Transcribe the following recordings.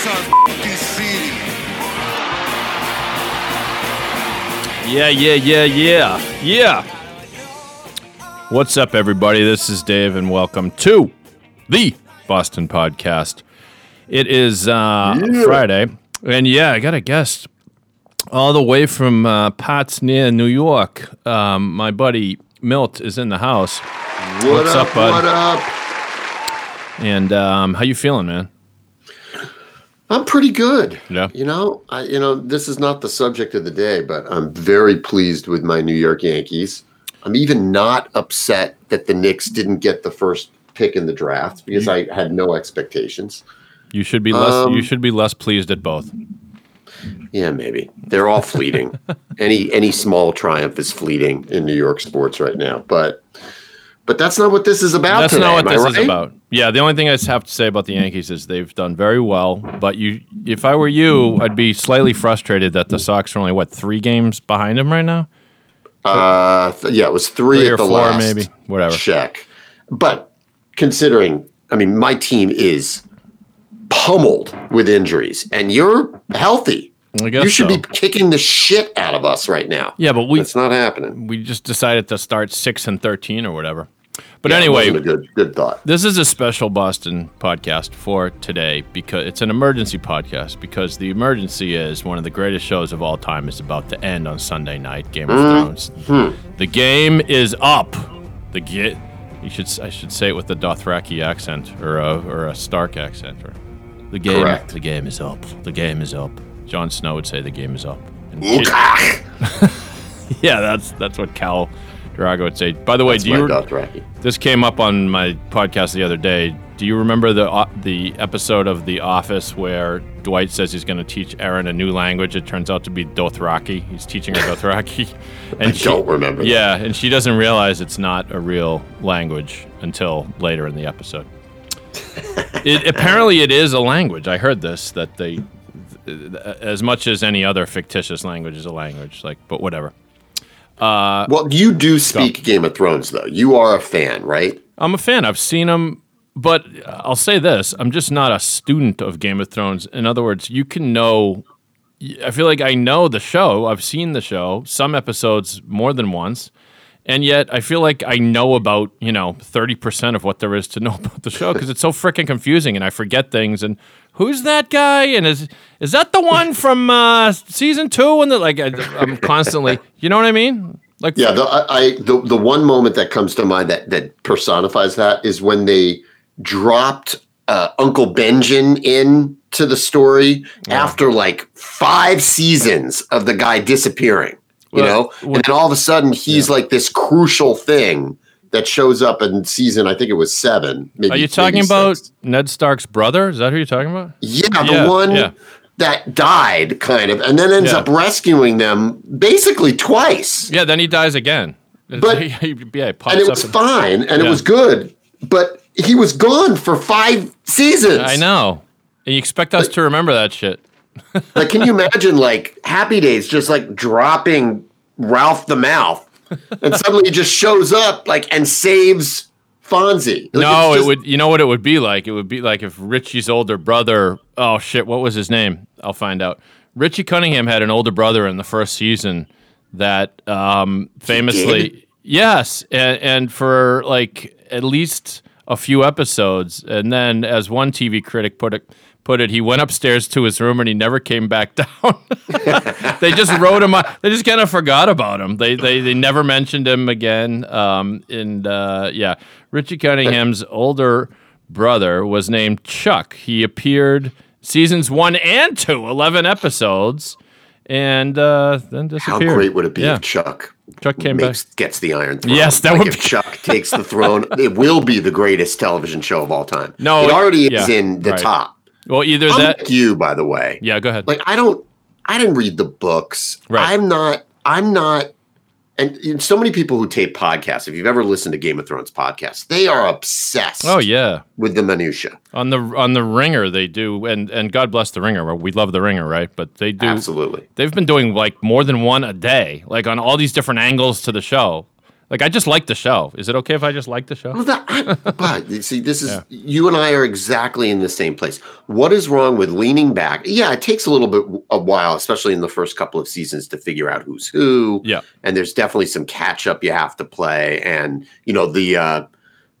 This is our f***ing city. Yeah, yeah, yeah, yeah, yeah. What's up, everybody? This is Dave, and welcome to the Boston Podcast. It is uh, Friday, and yeah, I got a guest all the way from uh, Potts near New York. Um, my buddy Milt is in the house, What What's up, up, bud? What up? and um, how you feeling, man? I'm pretty good. Yeah. You know, I you know, this is not the subject of the day, but I'm very pleased with my New York Yankees. I'm even not upset that the Knicks didn't get the first pick in the draft because I had no expectations. You should be less. Um, you should be less pleased at both. Yeah, maybe. They're all fleeting. any any small triumph is fleeting in New York sports right now. But but that's not what this is about That's today, not what this is about. Yeah, the only thing I have to say about the Yankees is they've done very well. But you, if I were you, I'd be slightly frustrated that the Sox are only what three games behind them right now, Uh th- yeah, it was three, three at or the four, last. maybe, whatever. check. But considering, I mean, my team is pummeled with injuries, and you're healthy. I guess You should so. be kicking the shit out of us right now. Yeah, but we It's not happening. we just decided to start six and thirteen or whatever. But Yeah, anyway, a good good thought. This is a special Boston podcast for today because it's an emergency podcast because the emergency is one of the greatest shows of all time is about to end on Sunday night. Game of mm-hmm. Thrones. The game is up. The get. You should. I should say it with the Dothraki accent or a or a Stark accent. Or the game. Correct. The game is up. The game is up. Jon Snow would say the game is up. Yeah, that's that's what Khal Drogo would say. By the way, That's do you Dothraki. this came up on my podcast the other day. Do you remember the uh, the episode of The Office where Dwight says he's going to teach Erin a new language? It turns out to be Dothraki. He's teaching her Dothraki, and I don't remember that. Yeah, and she doesn't realize it's not a real language until later in the episode. it, apparently, it is a language. I heard this that they, as much as any other fictitious language is a language. Like, but whatever. Uh, well, you do speak Game of Thrones, though. You are a fan, right? I'm a fan. I've seen them, but I'll say this: I'm just not a student of Game of Thrones. In other words, you can know. I feel like I know the show. I've seen the show, some episodes more than once, and yet I feel like I know about you know 30 percent of what there is to know about the show because it's so freaking confusing, and I forget things. And who's that guy? And is is that the one from uh, season two? And the, like I, I'm constantly, you know what I mean? Like Yeah, the, I, I the the one moment that comes to mind that that personifies that is when they dropped uh, Uncle Benjamin in to the story after like five seasons of the guy disappearing. You Well, know, what- and then all of a sudden he's like this crucial thing that shows up in season. I think it was seven. Maybe, Are you talking about six. Ned Stark's brother? Is that who you're talking about? Yeah, the Yeah, one yeah. that died, kind of, and then ends Yeah. up rescuing them basically twice. Yeah, then he dies again. But- yeah, he and it was and- fine and it was good but he was gone for five seasons I know. And you expect us to remember that shit? like can you imagine like happy days just like dropping ralph the mouth and suddenly he just shows up like and saves fonzie Like, no, it's it would. You know what it would be like? It would be like if Richie's older brother. Oh shit! What was his name? I'll find out. Richie Cunningham had an older brother in the first season that um, famously, yes, and, and for like at least a few episodes, and then as one TV critic put it. Put it. He went upstairs to his room and he never came back down. they just wrote him. out- They just kind of forgot about him. They they they never mentioned him again. Um, and uh, yeah, Richie Cunningham's older brother was named Chuck. He appeared seasons one and two, 11 episodes, and uh, then disappeared. how great would it be Yeah. if chuck Chuck came makes, back. gets the iron throne Yes, that like would if be- chuck takes the throne it will be the greatest television show of all time No, it already is yeah, in the right. top Well, either I'm that. like you, by the way. Yeah, go ahead. Like I don't, I didn't read the books. Right. I'm not. I'm not. And you so many people who tape podcasts. If you've ever listened to Game of Thrones podcasts, they are obsessed. oh yeah, with the minutia. on the on the Ringer they do, and and God bless the Ringer. We love the Ringer, right? But they do. Absolutely. They've been doing like more than one a day, like on all these different angles to the show. Like I just like the show. Is it okay if I just like the show? Well, that, but you see, this is you and I are exactly in the same place. What is wrong with leaning back? Yeah, it takes a little bit a while, especially in the first couple of seasons, to figure out who's who. Yeah. and there's definitely some catch up you have to play, and you know the uh,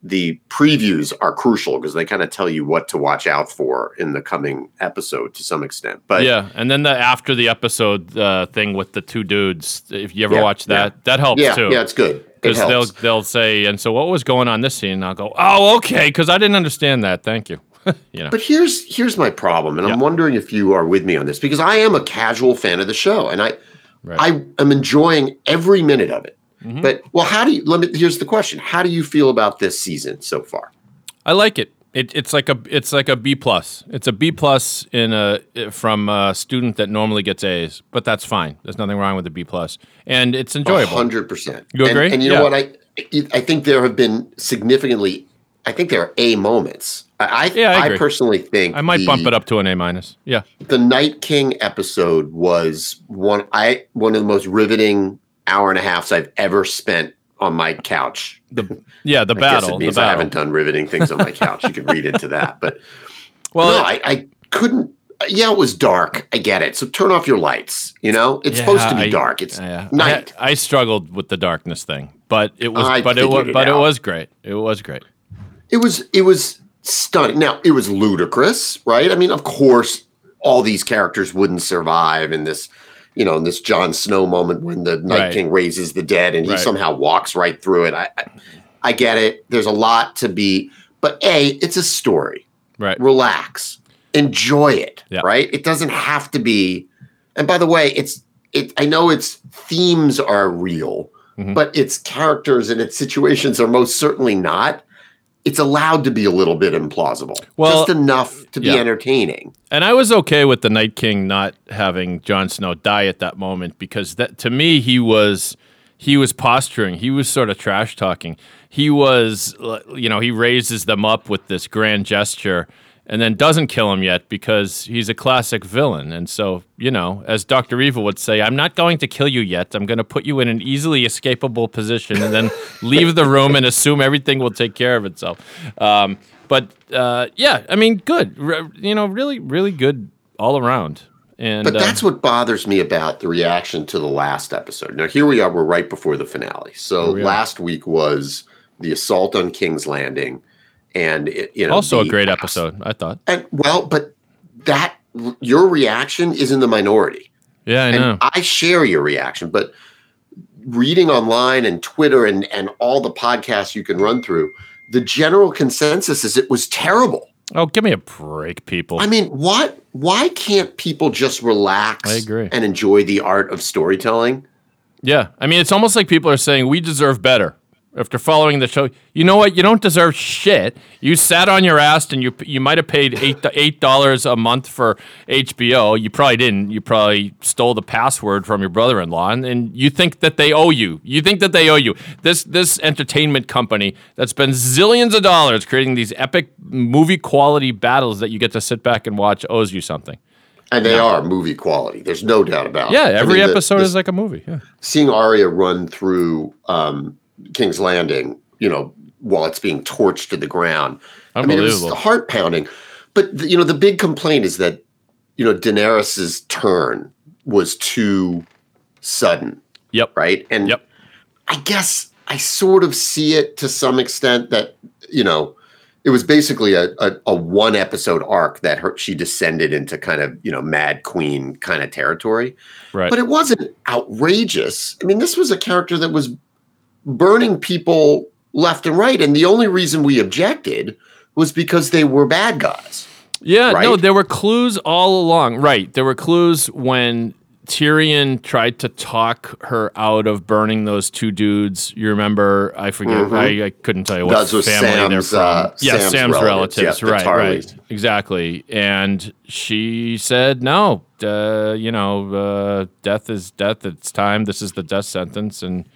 the previews are crucial because they kind of tell you what to watch out for in the coming episode to some extent. But yeah, and then the after the episode uh, thing with the two dudes. If you ever Yeah, watch that, yeah. that helps yeah, too. yeah, it's good. Because they'll they'll say, and so what was going on this scene? And I'll go, oh, okay, because I didn't understand that. Thank you. you know, But here's here's my problem, and I'm wondering if you are with me on this because I am a casual fan of the show, and I Right. I am enjoying every minute of it. Mm-hmm. But well, how do you? Let me. Here's the question: How do you feel about this season so far? I like it. It, it's like a it's like a B plus. It's a B plus in a from a student that normally gets A's, but that's fine. There's nothing wrong with a B plus, and it's enjoyable. Hundred percent. You and, agree? And you Yeah. know what? I I think there have been significantly. I think there are A moments. I I, Yeah, I I personally think I might the, bump it up to an A minus. Yeah, The Night King episode was one I one of the most riveting hour and a halfs I've ever spent on my couch. the yeah the I guess battle. it means the I haven't done riveting things on my couch. You could read into that, but well, no, I, I couldn't. Yeah, it was dark. I get it. So turn off your lights. You know, it's Yeah, supposed to be I- dark. It's yeah. night. I, I struggled with the darkness thing, but it was I but it was it but it was great. It was great. It was it was stunning. Now it was ludicrous, right? I mean, of course, all these characters wouldn't survive in this, you know, in this Jon Snow moment when the Night Right. King raises the dead and he Right. somehow walks right through it. I, I I get it. There's a lot to be, but a it's a story. Right. Relax, enjoy it. Yeah. Right. It doesn't have to be. And by the way, it's it. I know its themes are real, Mhm. but its characters and its situations are most certainly not it's allowed to be a little bit implausible. Well, just enough to be yeah. entertaining. And I was okay with the Night King not having Jon Snow die at that moment because that to me he was he was posturing. He was sort of trash talking. He was you know, he raises them up with this grand gesture and then doesn't kill him yet because he's a classic villain. And so, you know, as Dr. Evil would say, I'm not going to kill you yet. I'm going to put you in an easily escapable position and then leave the room and assume everything will take care of itself. Um, but uh, yeah, I mean, good. Re- you know, really, really good all around. And But uh, that's what bothers me about the reaction to the last episode. Now here we are, we're right before the finale. So we last week was the assault on King's Landing and it, you know also a great episode. I thought. And well, but that your reaction is in the minority. Yeah, I and know. I share your reaction, but reading online and Twitter and, and all the podcasts you can run through, the general consensus is it was terrible. oh, give me a break, people. I mean, what? Why can't people just relax I agree. and enjoy the art of storytelling? Yeah, I mean, it's almost like people are saying we deserve better after following the show. You know what? You don't deserve shit. You sat on your ass, and you you might have paid eight eight dollars a month for HBO. You probably didn't. You probably stole the password from your brother-in-law, and, and you think that they owe you. You think that they owe you. This this entertainment company that spends zillions of dollars creating these epic movie quality battles that you get to sit back and watch owes you something. And they are movie quality. There's no doubt about Yeah, it. I every mean, the- episode the- is like a movie. Yeah. seeing Arya run through um, King's Landing, you know, while it's being torched to the ground. I mean, it was heart pounding. But the, you know, the big complaint is that you know Daenerys's turn was too sudden, Yep. right? And Yep. I guess I sort of see it to some extent that you know it was basically a, a, a one episode arc that her, she descended into kind of you know mad queen kind of territory Right. but it wasn't outrageous. I mean, this was a character that was burning people left and right, and the only reason we objected was because they were bad guys. Yeah, no, there were clues all along. Right. There were clues when Tyrion tried to talk her out of burning those two dudes. You remember? I forget. I, I couldn't tell you what Those family they're from. uh, yeah, Sam's Sam's, relatives. relatives. Yeah, right, right. Exactly. And she said, "No, uh, you know, uh, death is death. It's time. This is the death sentence." And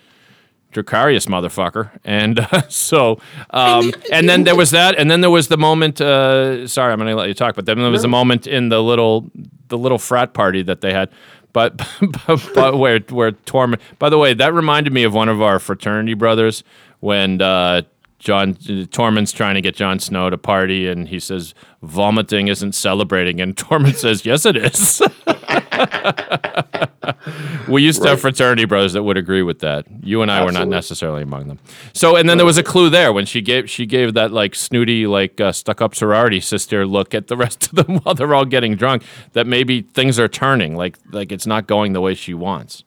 Dracarys, motherfucker. And uh, so, um, and then there was that, and then there was the moment. Uh, sorry, I'm going to let you talk, but then there was a moment in the little, the little frat party that they had. But, but, but where where Tormund. By the way, that reminded me of one of our fraternity brothers when uh, Jon Tormund's trying to get Jon Snow to party, and he says vomiting isn't celebrating, and Tormund says, "Yes, it is." we used to have fraternity brothers that would agree with that. You and I were not necessarily among them. So, and then there was a clue there when she gave she gave that like snooty, like uh, stuck up sorority sister look at the rest of them while they're all getting drunk. That maybe things are turning, like like it's not going the way she wants.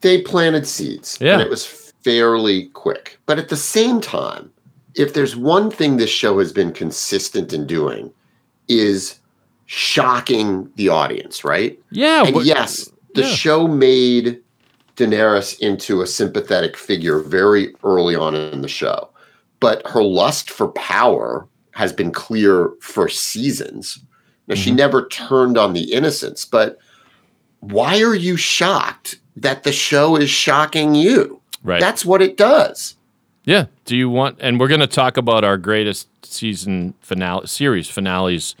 they planted seeds Yeah. and it was fairly quick but at the same time if there's one thing this show has been consistent in doing is shocking the audience right Yeah. and but- yes the yeah. show made daenerys into a sympathetic figure very early on in the show but her lust for power has been clear for seasons now she Mm-hmm. never turned on the innocents but why are you shocked that the show is shocking you? Right. That's what it does. Yeah. Do you want? And we're going to talk about our greatest season finale, series finales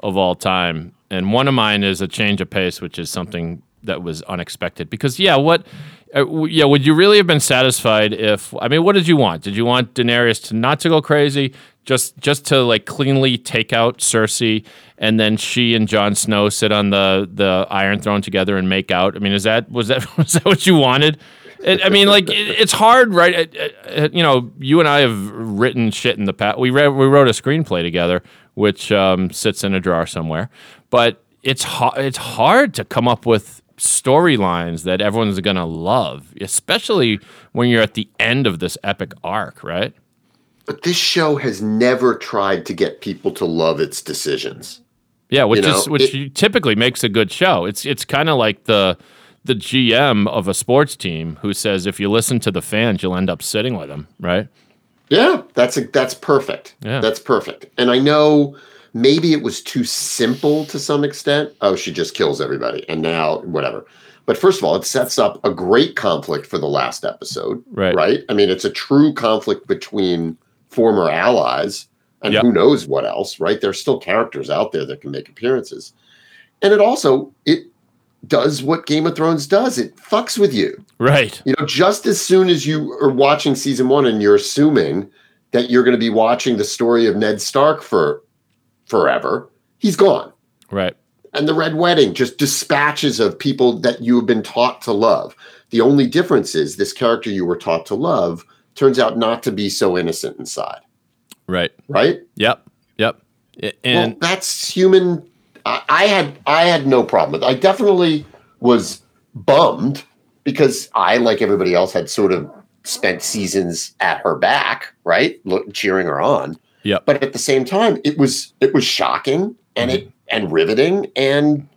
of all time. And one of mine is a change of pace, which is something that was unexpected. Because yeah, what? Uh, yeah, would you really have been satisfied if? I mean, what did you want? Did you want Daenerys to not to go crazy, just just to like cleanly take out Cersei, and then she and Jon Snow sit on the the Iron Throne together and make out? I mean, is that was that was that what you wanted? It, I mean, like it, it's hard, right? It- you know, you and I have written shit in the past. We read, we wrote a screenplay together, which um, sits in a drawer somewhere. But it's ha- it's hard to come up with storylines that everyone's gonna love, especially when you're at the end of this epic arc, right? But this show has never tried to get people to love its decisions. Yeah, which You know, is which it- typically makes a good show. It's it's kind of like the the GM of a sports team who says if you listen to the fans, you'll end up sitting with them, right? Yeah, that's a, that's perfect. Yeah. That's perfect. And I know maybe it was too simple to some extent. Oh, she just kills everybody and now whatever. But first of all, it sets up a great conflict for the last episode. Right. Right? I mean, it's a true conflict between former allies and Yep. who knows what else, right? There's still characters out there that can make appearances. And it also it does what Game of Thrones does. It fucks with you. Right. You know, just as soon as you are watching season one and you're assuming that you're going to be watching the story of Ned Stark for forever, he's gone. Right. And the Red Wedding just dispatches of people that you have been taught to love. The only difference is this character you were taught to love turns out not to be so innocent inside, Right. right? Yep. Yep. And well, that's human. I, I had I had no problem with. It. I definitely was bummed because I, like everybody else, had sort of spent seasons at her back, right, Look, cheering her on. Yep. But at the same time, it was it was shocking and it mm-hmm. and riveting and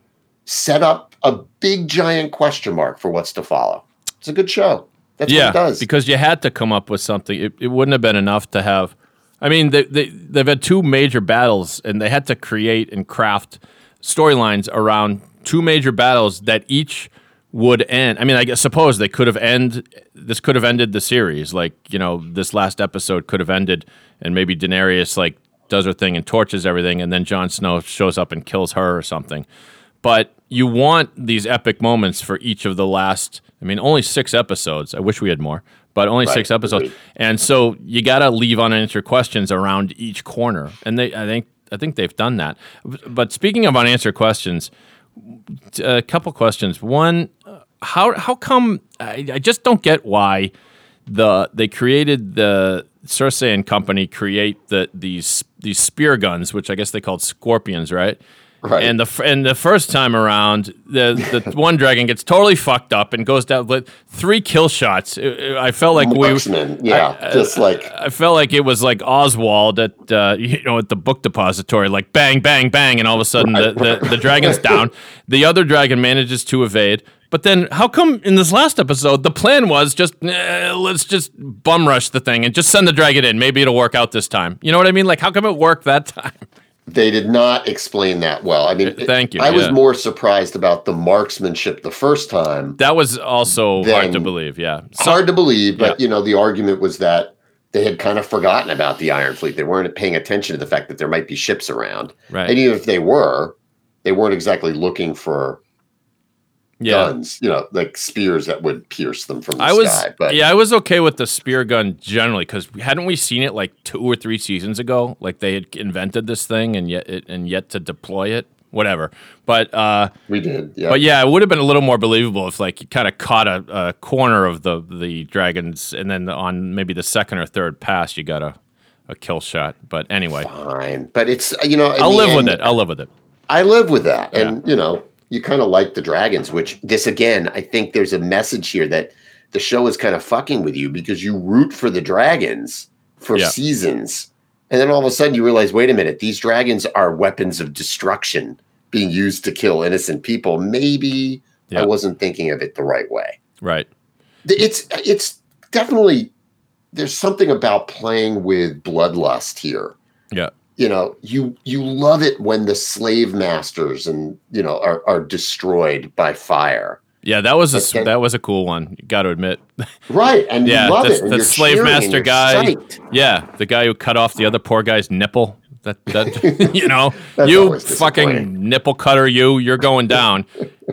set up a big giant question mark for what's to follow. It's a good show. That's yeah, what it does. because you had to come up with something. It, it wouldn't have been enough to have. I mean, they, they they've had two major battles, and they had to create and craft storylines around two major battles that each would end. I mean, I guess suppose they could have end. This could have ended the series. Like you know, this last episode could have ended, and maybe Daenerys like does her thing and torches everything, and then Jon Snow shows up and kills her or something. But you want these epic moments for each of the last. I mean, only six episodes. I wish we had more, but only six episodes. And so you got to leave unanswered questions around each corner, and they, I think, I think they've done that. But speaking of unanswered questions, a couple questions. One, uh, how how come I, I just don't get why the they created the Cersei and company create the these these spear guns, which I guess they called scorpions, right? Right. And the and the first time around, the the one dragon gets totally fucked up and goes down with three kill shots. I felt like we Marksman, yeah, just like I felt like it was like Oswald at uh, you know at the book depository, like bang, bang, bang, and all of a sudden the, the, the dragon's down. The other dragon manages to evade, but But then, how come in this last episode the plan was just eh, let's just bum rush the thing and just send the dragon in? Maybe it'll work out this time. You know what I mean? Like, how come it worked that time? They did not explain that well. I mean, Uh, thank you, I was more surprised about the marksmanship the first time. That was also hard to believe. Yeah. Hard to believe, but Yeah. you know, the argument was that they had kind of forgotten about the Iron Fleet. They weren't paying attention to the fact that there might be ships around. Right. And even if they were, they weren't exactly looking for yeah. guns, you know, like spears that would pierce them from the I was sky. But yeah, I was okay with the spear gun generally because hadn't we seen it like two or three seasons ago? Like they had invented this thing and yet it, and yet to deploy it, whatever. But uh, we did. Yeah. but yeah, it would have been a little more believable if like you kind of caught a, a corner of the the dragons and then on maybe the second or third pass you got a a kill shot. But anyway, Fine. But it's, you know, I'll live with it. I'll live with it. I live with that. And, you know, you kind of like the dragons, which this again, I think there's a message here that the show is kind of fucking with you because you root for the dragons for Yeah. seasons. And then all of a sudden you realize, wait a minute, these dragons are weapons of destruction being used to kill innocent people. Maybe Yeah. I wasn't thinking of it the right way. Right. It's it's definitely there's something about playing with bloodlust here Yeah. You know you you love it when the slave masters and you know are, are destroyed by fire Yeah, that was a that was a cool one. You got to admit. right and Yeah, you love the- the slave master guy. psyched. Yeah, the guy who cut off the other poor guy's nipple. That that you know, you fucking nipple cutter, you you're going down.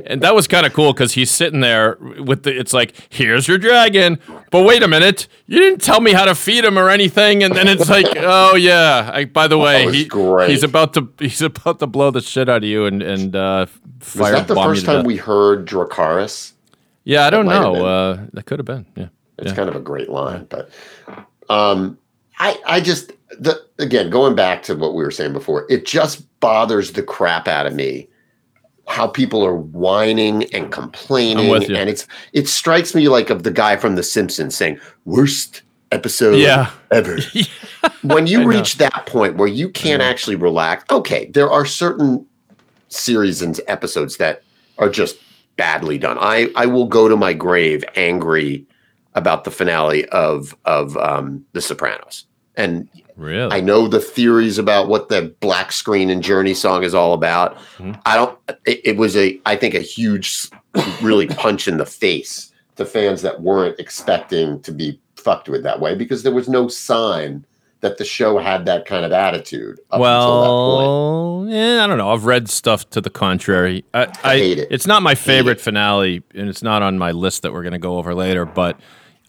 and that was kind of cool because he's sitting there with the. It's like, here's your dragon, but wait a minute, you didn't tell me how to feed him or anything. And then it's like, oh yeah, I, by the way, he, great. he's about to he's about to blow the shit out of you and and uh, was fire that the bomb first time death. we heard dracarys Yeah, I don't know. Uh, that could have been. Yeah. it's Yeah. kind of a great line but um i i just the again going back to what we were saying before it just bothers the crap out of me how people are whining and complaining I'm with you. and it's it strikes me like of the guy from the simpsons saying worst episode Yeah. ever when I you know. reach that point where you can't actually relax okay there are certain series and episodes that are just badly done i i will go to my grave angry about the finale of of um the sopranos and Really? I know the theories about what the black screen and Journey song is all about. Mhm. I don't. It, it was a, I think, a huge, really punch in the face to fans that weren't expecting to be fucked with that way because there was no sign that the show had that kind of attitude up until that point. well, yeah, I don't know. I've read stuff to the contrary. I, I, hate it. It's not my favorite finale, and it's not on my list that we're going to go over later. But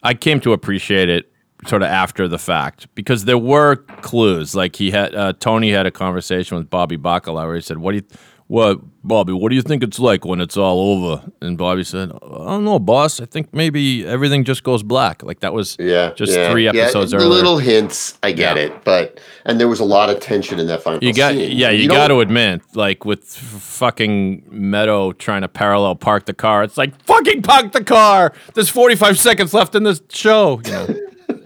I came to appreciate it sort of after the fact because there were clues. Like he had uh, Tony had a conversation with Bobby Bacala where he said, "What do you?" What Bobby? What do you think it's like when it's all over? And Bobby said, "I don't know, boss. I think maybe everything just goes black." Like that was Yeah, just yeah, three episodes the earlier. Little hints, I get Yeah. it, but and there was a lot of tension in that final You got, scene. yeah, you, don't- got to admit, like with fucking Meadow trying to parallel park the car, it's like fucking park the car. There's 45 seconds left in this show. You know?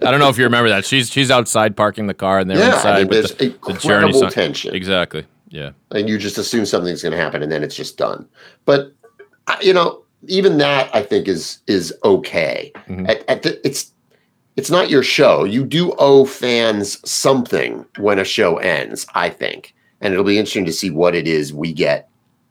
I don't know if you remember that. She's she's outside parking the car, and they're Yeah, I inside mean, with there's the, the incredible song. tension. Exactly. Yeah. and you just assume something's going to happen and then it's just done but you know even that i think is is okay Mhm. at, at the, it's it's not your show you do owe fans something when a show ends i think and it'll be interesting to see what it is we get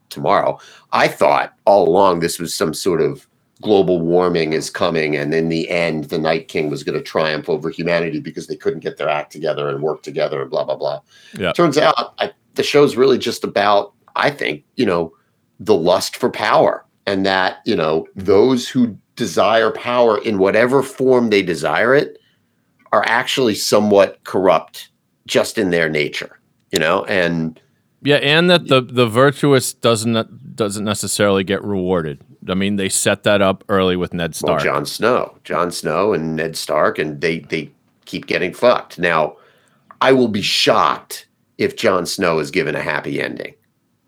tomorrow i thought all along this was some sort of global warming is coming and in the end the night king was going to triumph over humanity because they couldn't get their act together and work together and blah blah blah Yeah. turns out I, the show's really just about i think you know the lust for power and that you know those who desire power in whatever form they desire it are actually somewhat corrupt just in their nature you know and Yeah, and that the the virtuous doesn't doesn't necessarily get rewarded. I mean, they set that up early with Ned well Stark. Jon Snow Jon Snow and Ned Stark and they they keep getting fucked now i will be shocked if Jon Snow is given a happy ending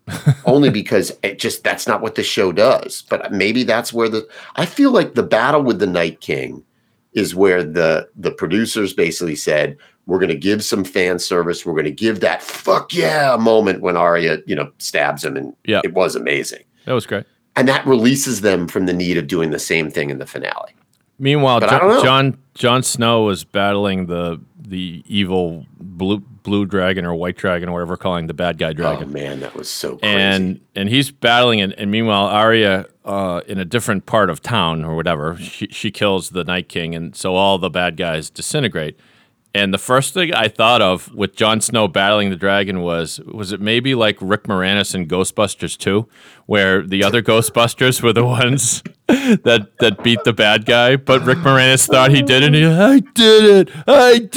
only because it just that's not what the show does. But maybe that's where the I feel like the battle with the Night King is where the the producers basically said we're going to give some fan service. We're going to give that fuck yeah moment when Arya you know stabs him, and Yeah. it was amazing. that was great. And that releases them from the need of doing the same thing in the finale. Meanwhile, But Jo- Jon Jon Snow was battling the the evil blue blue dragon or white dragon or whatever calling the bad guy Oh dragon. man, that was so crazy. and and he's battling it, and meanwhile Arya uh, in a different part of town or whatever she she kills the Night King, and so all the bad guys disintegrate. And the first thing I thought of with Jon Snow battling the dragon was was it maybe like Rick Moranis in Ghostbusters 2, where the other Ghostbusters were the ones that that beat the bad guy, but Rick Moranis thought he did it. And he, I did it, I did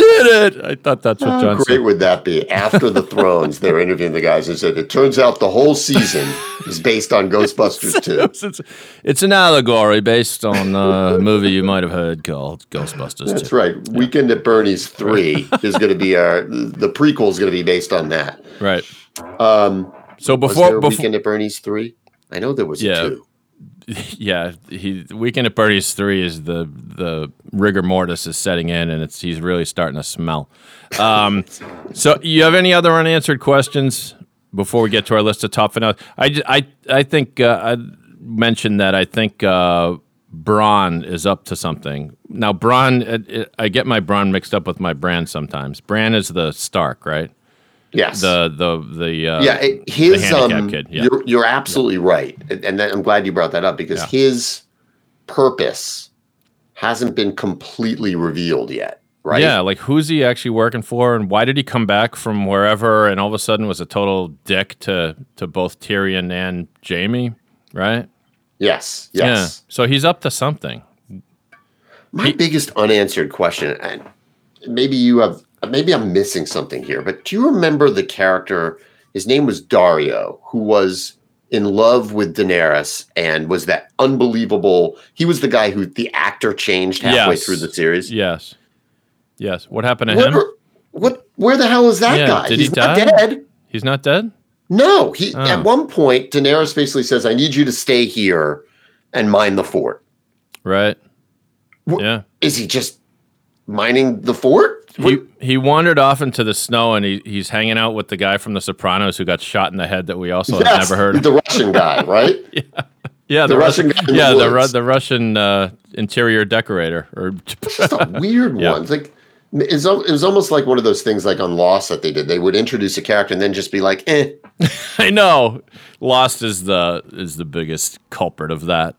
it. I thought that's what How Jon great Snow. would that be? After the Thrones, they're interviewing the guys and said, "It turns out the whole season is based on Ghostbusters 2. It's, it's an allegory based on a movie you might have heard called Ghostbusters. That's 2. right. Weekend at Bernie's three is going to be our the prequel is going to be based on that. Right. Um, So was before, there a before Weekend at Bernie's three? I know there was Yeah. a two. yeah, he Weekend at Bernie's three is the the rigor mortis is setting in, and it's he's really starting to smell. Um, so you have any other unanswered questions before we get to our list of top finales? I I I think uh, I mentioned that I think uh, Bronn is up to something. Now Bronn, it, it, I get my Bronn mixed up with my Bran sometimes. Bran is the Stark, right? Yes. The the the uh, yeah, it, his handicapped um, kid, yeah. you're you're absolutely right, and, that- I'm glad you brought that up because Yeah. his purpose hasn't been completely revealed yet, right? Yeah, like who's he actually working for, and why did he come back from wherever, and all of a sudden was a total dick to to both Tyrion and Jaime, right? Yes. yes. Yeah. So he's up to something. My biggest unanswered question, and maybe you have, Uh, maybe I'm missing something here, but do you remember the character? His name was Daario, who was in love with Daenerys and was that unbelievable. He was the guy who the actor changed halfway Yes. through the series. Yes. Yes. What happened to What, him? what? Where the hell is that Yeah, guy? did he not die? dead. He's not dead. No, he Oh. at one point Daenerys basically says, "I need you to stay here and mine the fort." Right. Yeah. Is he just mining the fort? He he wandered off into the snow, and he, he's hanging out with the guy from The Sopranos who got shot in the head that we also have never heard. of. the Russian guy, right? Yeah, yeah. the Russian guy in the yeah, the Ru- the Russian uh, interior decorator or Just a weird Yeah. one. It's like it's, it was almost like one of those things like on Lost that they did. They would introduce a character and then just be like, "Eh." I know. Lost is the is the biggest culprit of that.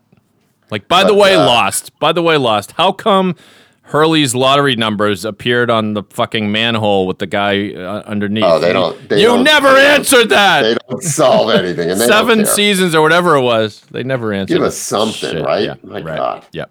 Like, by the way, uh, Lost. By the way, Lost. How come Hurley's lottery numbers appeared on the fucking manhole with the guy uh, underneath? Oh, they don't- they you don't- never they answered that. They don't solve anything. And Seven seasons or whatever it was. They never answered. Give us something, right? Yeah. My right. God. Yeah.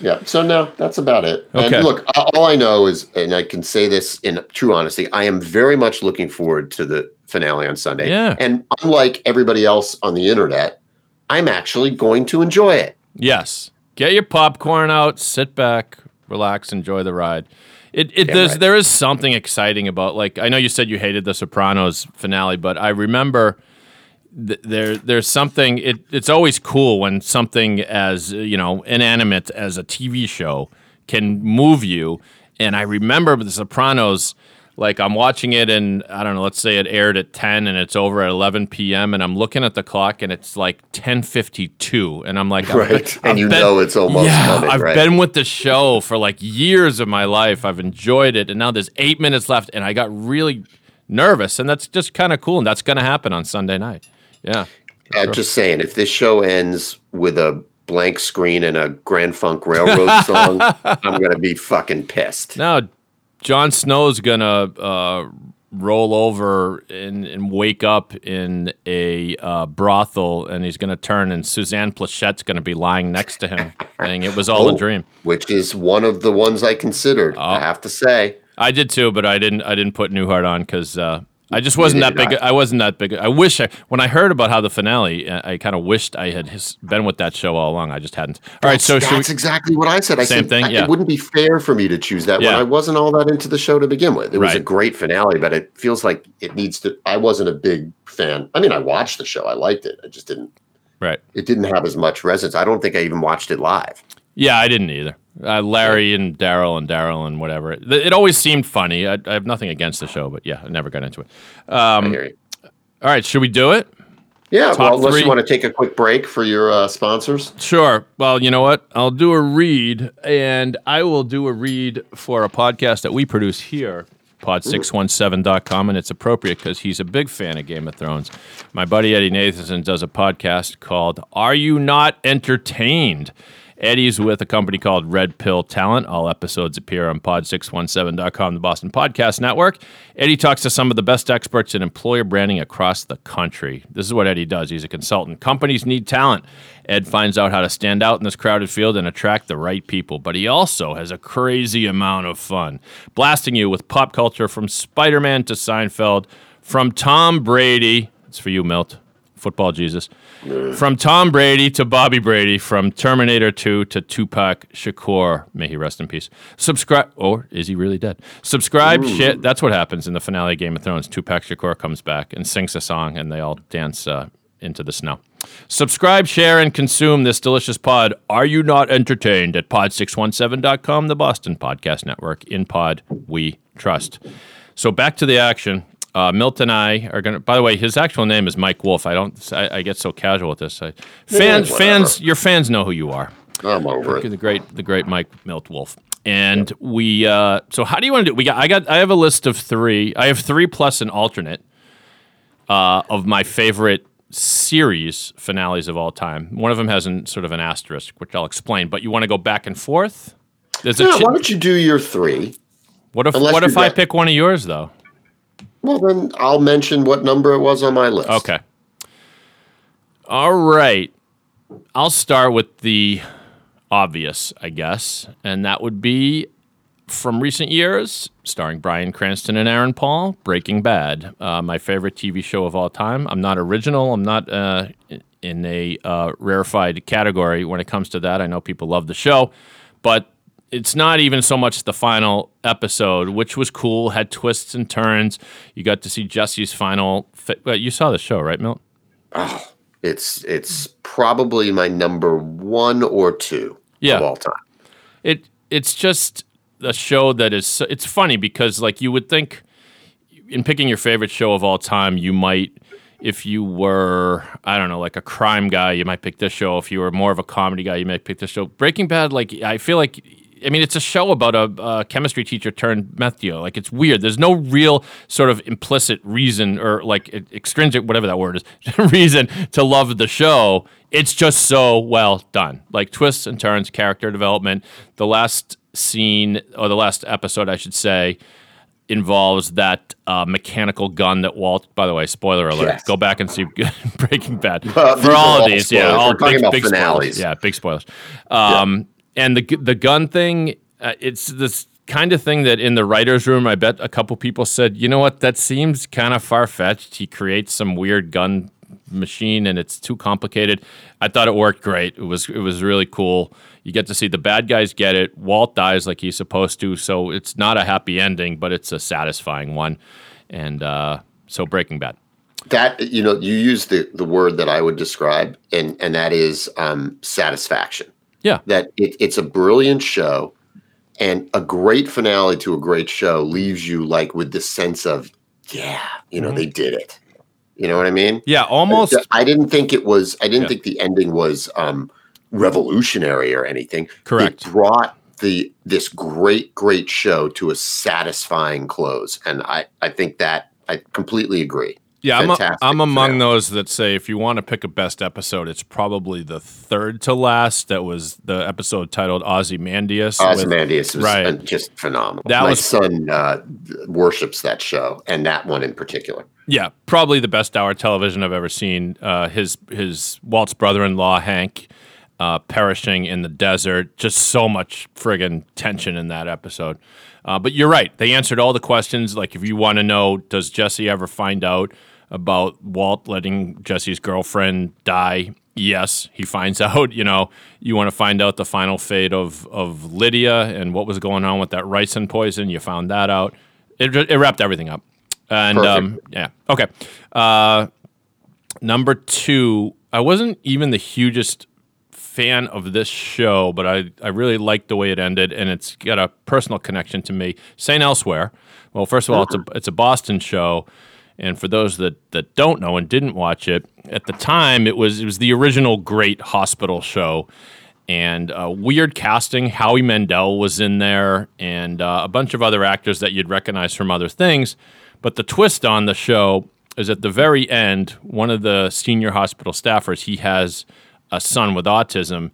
Yeah. So no, that's about it. Okay. And look, all I know is, and I can say this in true honesty, I am very much looking forward to the finale on Sunday. Yeah. And unlike everybody else on the internet, I'm actually going to enjoy it. Yes. Get your popcorn out, sit back, relax, enjoy the ride. It, it Damn there's right. there is something exciting about like I know you said you hated the Sopranos finale, but I remember th- there there's something it, it's always cool when something as you know inanimate as a TV show can move you. And I remember the Sopranos like I'm watching it and I don't know, let's say it aired at 10 and it's over at 11 p.m. and I'm looking at the clock and it's like 10:52 and I'm like Right. been- And I've you been- know it's almost yeah, coming, I've right? been with the show for like years of my life. I've enjoyed it and now there's 8 minutes left and I got really nervous and that's just kind of cool and that's going to happen on Sunday night. Yeah. I'm just saying, if this show ends with a blank screen and a Grand Funk Railroad song, I'm going to be fucking pissed. Now, Jon Snow's gonna uh, roll over and, and wake up in a uh, brothel, and he's gonna turn, and Suzanne Pleshette's gonna be lying next to him, saying it was all Oh. a dream. Which is one of the ones I considered. Oh. I have to say. I did too, but I didn't. I didn't put Newhart on because uh, I just wasn't that big. not. I wasn't that big. I wish I when I heard about how the finale, I, I kind of wished I had his, been with that show all along. I just hadn't. All right, so that's we, exactly what I said. I Same said thing, I- yeah. it wouldn't be fair for me to choose that when Yeah. I wasn't all that into the show to begin with. It was a great finale, but it feels like it needs to. I wasn't a big fan. I mean, I watched the show. I liked it. I just didn't. right? It didn't have as much resonance. I don't think I even watched it live. Yeah, I didn't either. Uh, Larry and Daryl and Daryl and whatever. It, it always seemed funny. I, I have nothing against the show, but yeah, I never got into it. I Um, hear you. all right, should we do it? Yeah, Top well, unless three. you want to take a quick break for your uh, sponsors. Sure. Well, you know what? I'll do a read, and I will do a read for a podcast that we produce here, pod617.com, and it's appropriate because he's a big fan of Game of Thrones. My buddy Eddie Nathanson does a podcast called Are You Not Entertained? Eddie's with a company called Red Pill Talent. All episodes appear on pod617.com, the Boston Podcast Network. Eddie talks to some of the best experts in employer branding across the country. This is what Eddie does. He's a consultant. Companies need talent. Ed finds out how to stand out in this crowded field and attract the right people. But he also has a crazy amount of fun, blasting you with pop culture from Spider Man to Seinfeld, from Tom Brady. It's for you, Milt, football Jesus. From Tom Brady to Bobby Brady, from Terminator 2 to Tupac Shakur, may he rest in peace. Subscribe, or is he really dead? Subscribe, shit. That's what happens in the finale of Game of Thrones. Tupac Shakur comes back and sings a song, and they all dance uh, into the snow. Subscribe, share, and consume this delicious pod. Are you not entertained at pod617.com, the Boston Podcast Network? In pod, we trust. So back to the action. Uh, Milt and I are gonna. By the way, his actual name is Mike Wolfe. I don't. I, I get so casual with this. I, fans, whatever. fans, your fans know who you are. I'm over it. The great, the great Mike Milt Wolfe. And we. Uh, so how do you want to do? We got. I got. I have a list of three. I have three plus an alternate uh, of my favorite series finales of all time. One of them has an, sort of an asterisk, which I'll explain. But you want to go back and forth? There's a Yeah, chi- why don't you do your three? what if unless what if I pick one of yours though? Well, then I'll mention what number it was on my list. Okay. All right. I'll start with the obvious, I guess, and that would be from recent years, starring Bryan Cranston and Aaron Paul, Breaking Bad, uh, my favorite TV show of all time. I'm not original. I'm not uh, in a uh, rarefied category when it comes to that. I know people love the show, but it's not even so much the final episode, which was cool, had twists and turns. You got to see Jesse's final. Fi- well, you saw the show, right, Milt? Ah, it's it's probably my number one or two Yeah. of all time. it it's just a show that is it's funny because like you would think in picking your favorite show of all time you might if you were i don't know like a crime guy you might pick this show if you were more of a comedy guy you might pick this show breaking bad like i feel like I mean, it's a show about a, uh chemistry teacher turned meth dealer. Like, it's weird. There's no real sort of implicit reason or like extrinsic, whatever that word is, reason to love the show. It's just so well done. Like twists and turns, character development. The last scene, or the last episode, I should say, involves that uh, mechanical gun that Walt. By the way, spoiler alert. Yes. Go back and see Breaking Bad for all of these. spoilers. Yeah, all We're talking big, about big spoilers. finales. Yeah, big spoilers. Um, And the the gun thing, uh, it's this kind of thing that in the writers' room, I bet a couple people said, you know what, that seems kind of far fetched. He creates some weird gun machine and it's too complicated. I thought it worked great. It was it was really cool. You get to see the bad guys get it. Walt dies like he's supposed to, so it's not a happy ending, but it's a satisfying one. And uh, so Breaking Bad. That you know, you use the the word that I would describe, and and that is um, satisfaction. Yeah. That it, it's a brilliant show, and a great finale to a great show leaves you like with this sense of, yeah, you Mm-hmm. know, they did it. You know what I mean? Yeah, almost. I didn't think it was. I didn't Yeah. think the ending was um, revolutionary or anything. Correct. It brought the this great, great show to a satisfying close, and I I think that I completely agree. Yeah, I'm, a, I'm among those that say if you want to pick a best episode, it's probably the third to last. That was the episode titled Ozymandias. with- Ozymandias was right. uh, just phenomenal. That My was- son uh, worships that show, and that one in particular. Yeah, probably the best hour television I've ever seen. Uh, his his Walt's brother-in-law Hank uh, perishing in the desert. Just so much friggin' tension in that episode. Uh, but you're right; they answered all the questions. Like, if you want to know, does Jesse ever find out about Walt letting Jesse's girlfriend die? Yes, he finds out. You know, you want to find out the final fate of of Lydia and what was going on with that ricin poison. You found that out. It, it wrapped everything up. And um, yeah, okay. Uh, number two, I wasn't even the hugest fan of this show, but I, I really liked the way it ended, and it's got a personal connection to me. St. Elsewhere. Well, first of all, it's a it's a Boston show, And for those that, that don't know and didn't watch it, at the time it was it was the original great hospital show, and uh, weird casting. Howie Mandel was in there, and uh, a bunch of other actors that you'd recognize from other things. But the twist on the show is at the very end, one of the senior hospital staffers he has a son with autism,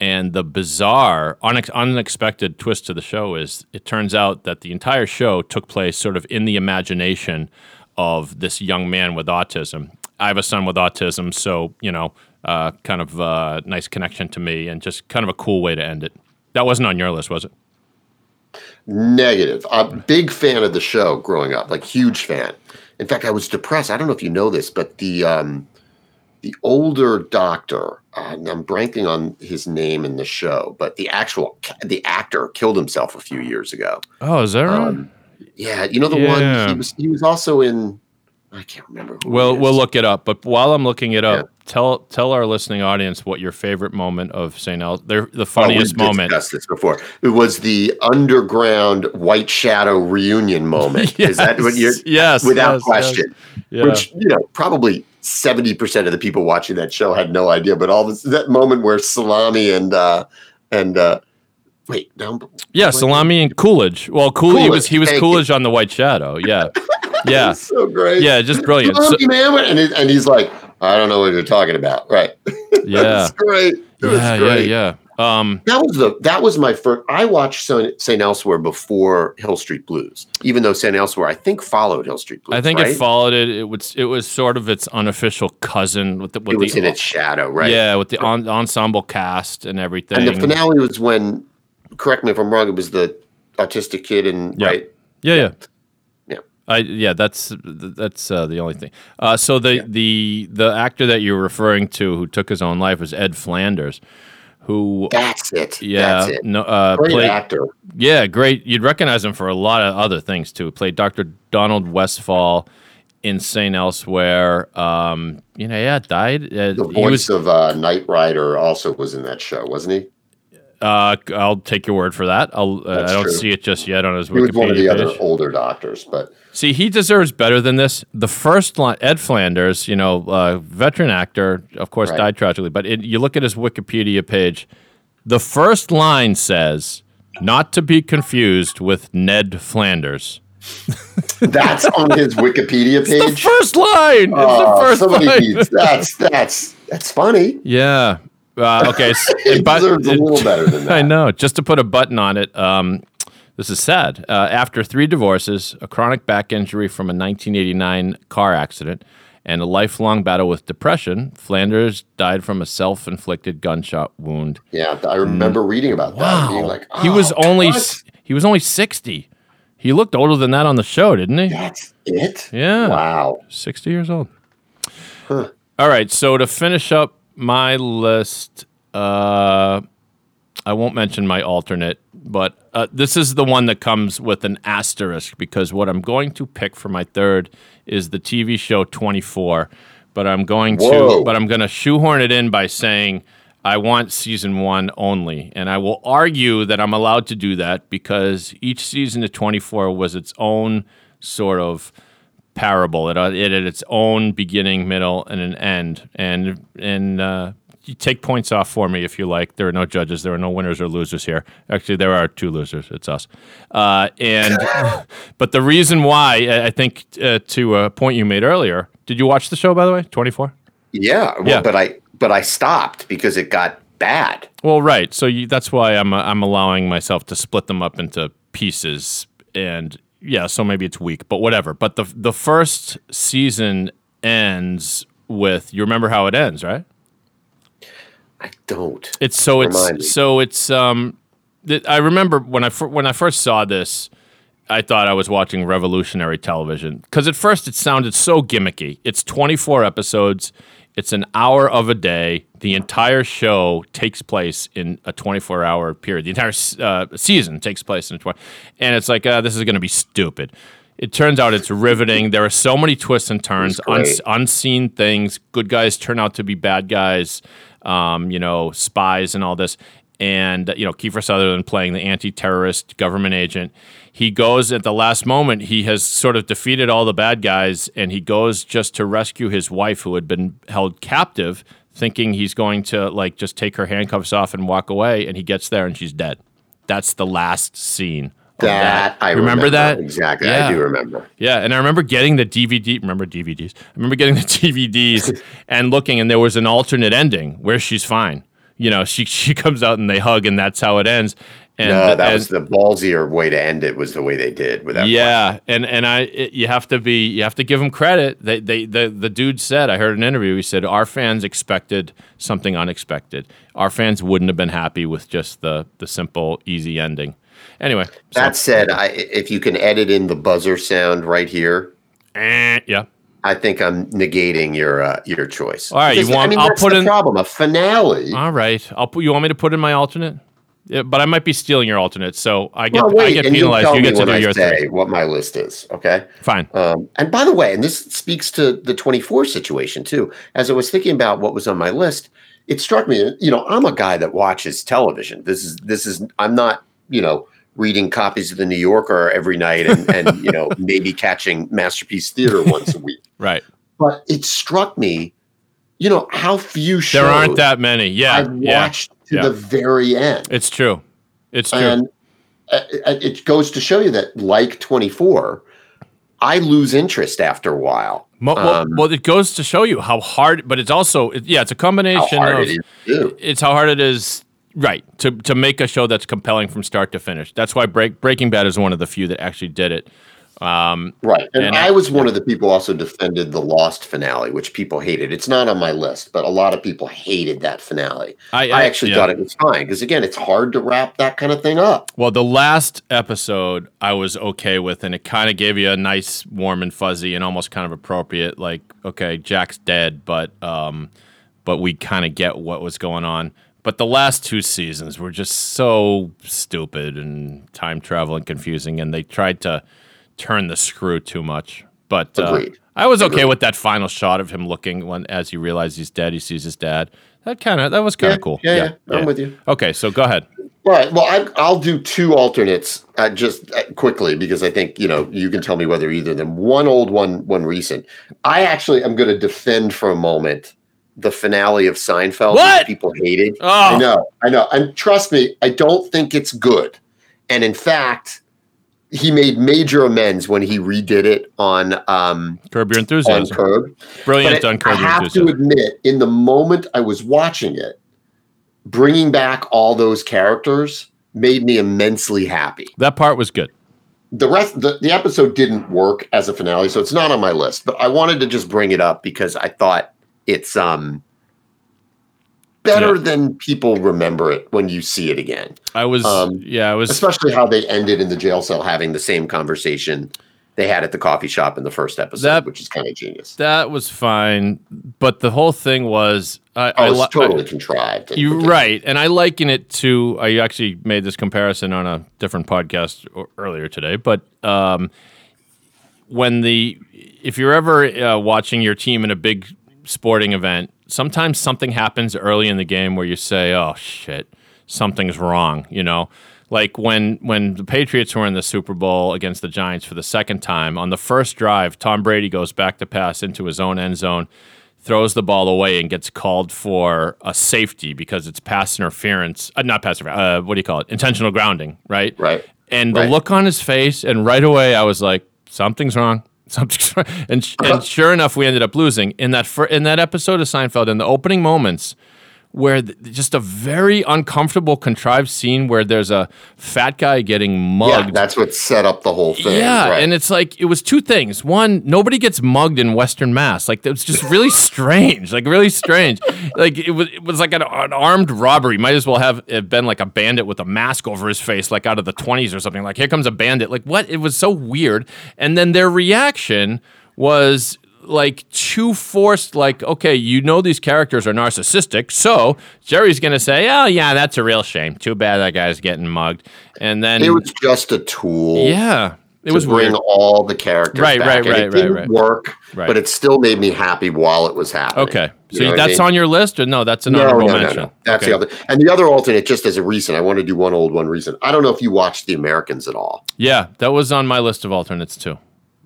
and the bizarre, unex- unexpected twist to the show is it turns out that the entire show took place sort of in the imagination of this young man with autism. I have a son with autism, so, you know, uh, kind of uh, nice connection to me and just kind of a cool way to end it. That wasn't on your list, was it? Negative. I'm a big fan of the show growing up, like huge fan. In fact, I was depressed. I don't know if you know this, but the um, the older doctor, uh, and I'm blanking on his name in the show, but the actual the actor killed himself a few years ago. Oh, is that right? Yeah, you know the Yeah. one he was he was also in. I can't remember. Who We'll we'll look it up. But while I'm looking it up, tell tell our listening audience what your favorite moment of St. El the the Oh, funniest we've moment. discussed this before. It was the underground White Shadow reunion moment. Is that what you're? Yes, yes, without yes, question. Yeah. Which you know, probably seventy percent of the people watching that show had no idea. But all this that moment where Salami and uh and uh wait, no, yeah, Salami and Coolidge. Well, Coolidge, he was he was Coolidge, you. On the White Shadow. Yeah, yeah, so great. yeah, just brilliant. So, man, and, he- and he's like, I don't know what you're talking about. Right? yeah, great. It was yeah, yeah, great. yeah. Um, That was the that was my first. I watched St. Elsewhere before Hill Street Blues, even though St. Elsewhere I think followed Hill Street Blues. I think right? it followed it. It was it was sort of its unofficial cousin with the with It was the in its shadow, right? yeah with the on, ensemble cast and everything. And the finale was when, correct me if I'm wrong, it was the autistic kid and Yeah. right. Yeah, yeah. Yeah. I yeah, that's that's uh, the only thing. Uh, so the the the actor that you're referring to who took his own life was Ed Flanders, who That's it. yeah That's it. no uh, Great played actor. yeah great. You'd recognize him for a lot of other things too. Played Dr. Donald Westfall in Saint Elsewhere. Um, you know, yeah, died. Uh, The voice was. of uh, Knight Rider also was in that show, wasn't he? Uh, I'll take your word for that. I'll. Uh, I don't true. see it just yet on his He was one of the Wikipedia other page. older doctors, but See, he deserves better than this. The first line, Ed Flanders, you know, uh, veteran actor, of course, Right. died tragically. But it, you look at his Wikipedia page. The first line says, "Not to be confused with Ned Flanders." that's on his Wikipedia The page. first line. It's Oh, the first somebody line. needs that's that's that's funny. yeah. Uh, okay. He but- deserves a little better than that. I know. Just to put a button on it, um, this is sad. Uh, after three divorces, a chronic back injury from a 1989 car accident, and a lifelong battle with depression, Flanders died from a self-inflicted gunshot wound. Yeah, I remember reading about that. and Being like, he was "Oh, only what? he was only 60. He looked older than that on the show, didn't he? That's it. Yeah. Wow. 60 years old. All right. So to finish up my list, uh, I won't mention my alternate, but uh, this is the one that comes with an asterisk because what I'm going to pick for my third is the TV show 24. But I'm going to, but I'm going to shoehorn it in by saying I want season one only, and I will argue that I'm allowed to do that because each season of 24 was its own sort of parable. It, uh, it had its own beginning, middle, and an end. And and uh, you take points off for me if you like. There are no judges. There are no winners or losers here. Actually, there are two losers. It's us. Uh, and but the reason why I- think uh, to a point you made earlier. Did you watch the show by the way? Twenty four. Yeah, well, Yeah. but I but I stopped because it got bad. Well, right. So you, that's why I'm uh, I'm allowing myself to split them up into pieces, and yeah. So maybe it's weak, but whatever. But the the first season ends with you remember how it ends, right? I don't. It's so Remind me. it's so it's um. th- I remember when I fir- when I first saw this, I thought I was watching revolutionary television because at first it sounded so gimmicky. It's 24 episodes. It's an hour of a day. The entire show takes place in a 24 hour period. The entire uh, season takes place in a 20. And it's like, uh, this is going to be stupid. It turns out it's riveting. There are so many twists and turns, uns- unseen things. Good guys turn out to be bad guys, um, you know, spies and all this. And you know Kiefer Sutherland playing the anti-terrorist government agent. He goes at the last moment. He has sort of defeated all the bad guys, and he goes just to rescue his wife, who had been held captive, thinking he's going to like just take her handcuffs off and walk away. And he gets there, and she's dead. That's the last scene. of That, I remember, remember, that exactly. Yeah. I do remember. yeah, and I remember getting the DVD. Remember DVDs? I remember getting the DVDs and looking, and there was an alternate ending where she's fine. You know, she she comes out and they hug, and that's how it ends. And, no, that and- was the ballsier way to end it. Was the way they did with that. yeah, and and I it, you have to be you have to give them credit. They they the the dude said I heard an interview. He said our fans expected something unexpected. Our fans wouldn't have been happy with just the the simple easy ending. Anyway, so- That said, I, if you can edit in the buzzer sound right here, eh, yeah. I think I'm negating your uh, your choice. All right, you want- I mean, I'll put in- problem. A finale. All right, I'll put. You want me to put in my alternate? Yeah, but I might be stealing your alternate, so I get well, I get and you penalized. You get to do I your say three. what my list is. Okay. Fine. Um, and by the way, and this speaks to the 24 situation too. As I was thinking about what was on my list, it struck me. You know, I'm a guy that watches television. This is this is. I'm not. You know, reading copies of the New Yorker every night, and and you know maybe catching Masterpiece Theater once a week. Right. But it struck me. You know how few shows There aren't that many. Yeah. I've yeah. watched to yeah. the very end. It's true. It's true. And uh, uh, it goes to show you that, like 24, I lose interest after a while. Well, um, well, it goes to show you how hard, but it's also yeah, it's a combination of it is it's how hard it is right to to make a show that's compelling from start to finish. That's why Break, Breaking Bad is one of the few that actually did it. Um, Right. And, and- I was one of the people also defended the Lost finale, which people hated. It's not on my list, but a lot of people hated that finale. I, I, actually yeah. thought it was fine because, again, it's hard to wrap that kind of thing up. Well, the last episode I was okay with, and it kind of gave you a nice, warm and fuzzy, and almost kind of appropriate. Like, okay, Jack's dead, but um, but we kind of get what was going on. But the last two seasons were just so stupid and time travel and confusing, and they tried to turn the screw too much. But uh, I was okay Agreed. with that final shot of him looking when, as he realized he's dead. He sees his dad. That kind of that was kind Yeah, of cool. yeah, yeah, I'm with you. Okay, so go ahead. Right. Well, I, I'll do two alternates uh, just uh, quickly because I think you know you can tell me whether either of them. One old, one one recent. I actually am going to defend for a moment the finale of Seinfeld. What? that people hated. Oh. I know, I know, and trust me, I don't think it's good. And in fact, he made major amends when he redid it on um, Curb your on enthusiasm. Curb. Brilliant But on I Curb Your have to admit, in the moment I was watching it, bringing back all those characters made me immensely happy. That part was good. The rest, the, the episode didn't work as a finale, so it's not on my list. But I wanted to just bring it up because I thought it's um better Yeah. than people remember it when you see it again. I was, Um, yeah, I was. Especially how they ended in the jail cell having the same conversation they had at the coffee shop in the first episode, That- which is kind of genius. That was fine, but the whole thing was, I, Oh, I, li- totally I- contrived. you right, and I liken it to. I actually made this comparison on a different podcast earlier today, but um, when the if you're ever uh, watching your team in a big sporting event, sometimes something happens early in the game where you say, "Oh shit, something's wrong," you know. Like when when the Patriots were in the Super Bowl against the Giants for the second time, on the first drive, Tom Brady goes back to pass into his own end zone, throws the ball away, and gets called for a safety because it's pass interference. Uh, not pass interference. Uh, what do you call it? Intentional grounding, right? Right. And the Right. look on his face, and right away I was like, something's wrong. And, and sure enough, we ended up losing. In that in that episode of Seinfeld in the opening moments, where th- just a very uncomfortable, contrived scene where there's a fat guy getting mugged. Yeah, that's what set up the whole thing. Yeah, right. and it's like it was two things. One, nobody gets mugged in Western Mass. Like it was just really strange. Like really strange. Like it was it was like an, an armed robbery. Might as well have it been like a bandit with a mask over his face, like out of the twenties or something. Like here comes a bandit. Like what? It was so weird. And then their reaction was like too forced like okay you know these characters are narcissistic so jerry's gonna say oh yeah that's a real shame too bad that guy's getting mugged and then it was just a tool. yeah It was bring weird. all the characters Right, back. right, And right, it right, didn't right. work, Right. but it still made me happy while it was happening. Okay, You so know what I that's mean? on your list, or no? That's an no, honorable no, no, mention. no. That's Okay. the other. And the other alternate, just as a recent, I want to do one old, one recent. I don't know if you watched The Americans at all. Yeah, that was on my list of alternates too.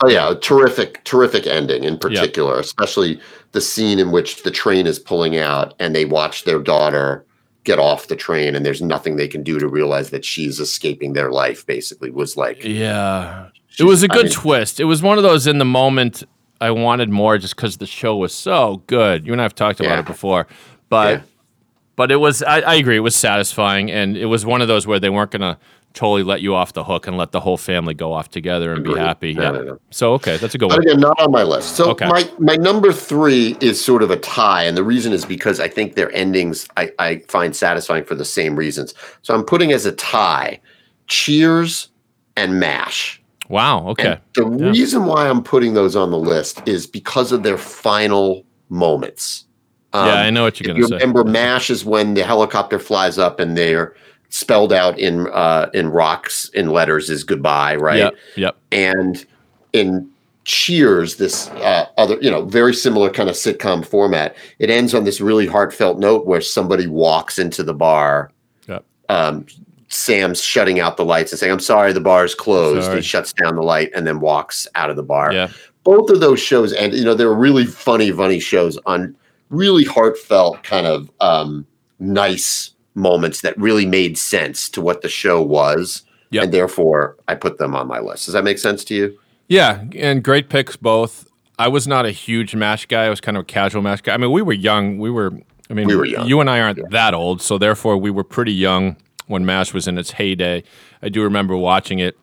Oh yeah, a terrific, terrific ending in particular, especially the scene in which the train is pulling out and they watch their daughter get off the train and there's nothing they can do to realize that she's escaping their life. Basically, was like Yeah, it was a good mean- twist. It was one of those in the moment. I wanted more just because the show was so good. You and I have talked about Yeah. it before, but Yeah. but it was. I, I agree. It was satisfying, and it was one of those where they weren't gonna totally let you off the hook and let the whole family go off together and be happy. No, yeah. no, no. So okay, that's a good But one. again, not on my list. So Okay. my my number three is sort of a tie, and the reason is because I think their endings I, I find satisfying for the same reasons. So I'm putting as a tie, Cheers and Mash. Wow. Okay. And the Yeah. reason why I'm putting those on the list is because of their final moments. Um, yeah, I know what you're gonna say. remember, Mash is when the helicopter flies up and they're spelled out in uh, in rocks in letters is goodbye, right? Yep. Yep. and in cheers this uh, other you know very similar kind of sitcom format it ends on this really heartfelt note where somebody walks into the bar Yep. um, sam's shutting out the lights and saying i'm sorry the bar is closed Sorry. he shuts down the light and then walks out of the bar Yeah. both of those shows and you know they're really funny funny shows on really heartfelt kind of um, nice moments that really made sense to what the show was Yep. and therefore i put them on my list does that make sense to you Yeah, and great picks both. I was not a huge Mash guy. I was kind of a casual Mash guy. I mean, we were young. We were. I mean, We were young. You and I aren't that old, so therefore we were pretty young when Mash was in its heyday. I do remember watching it,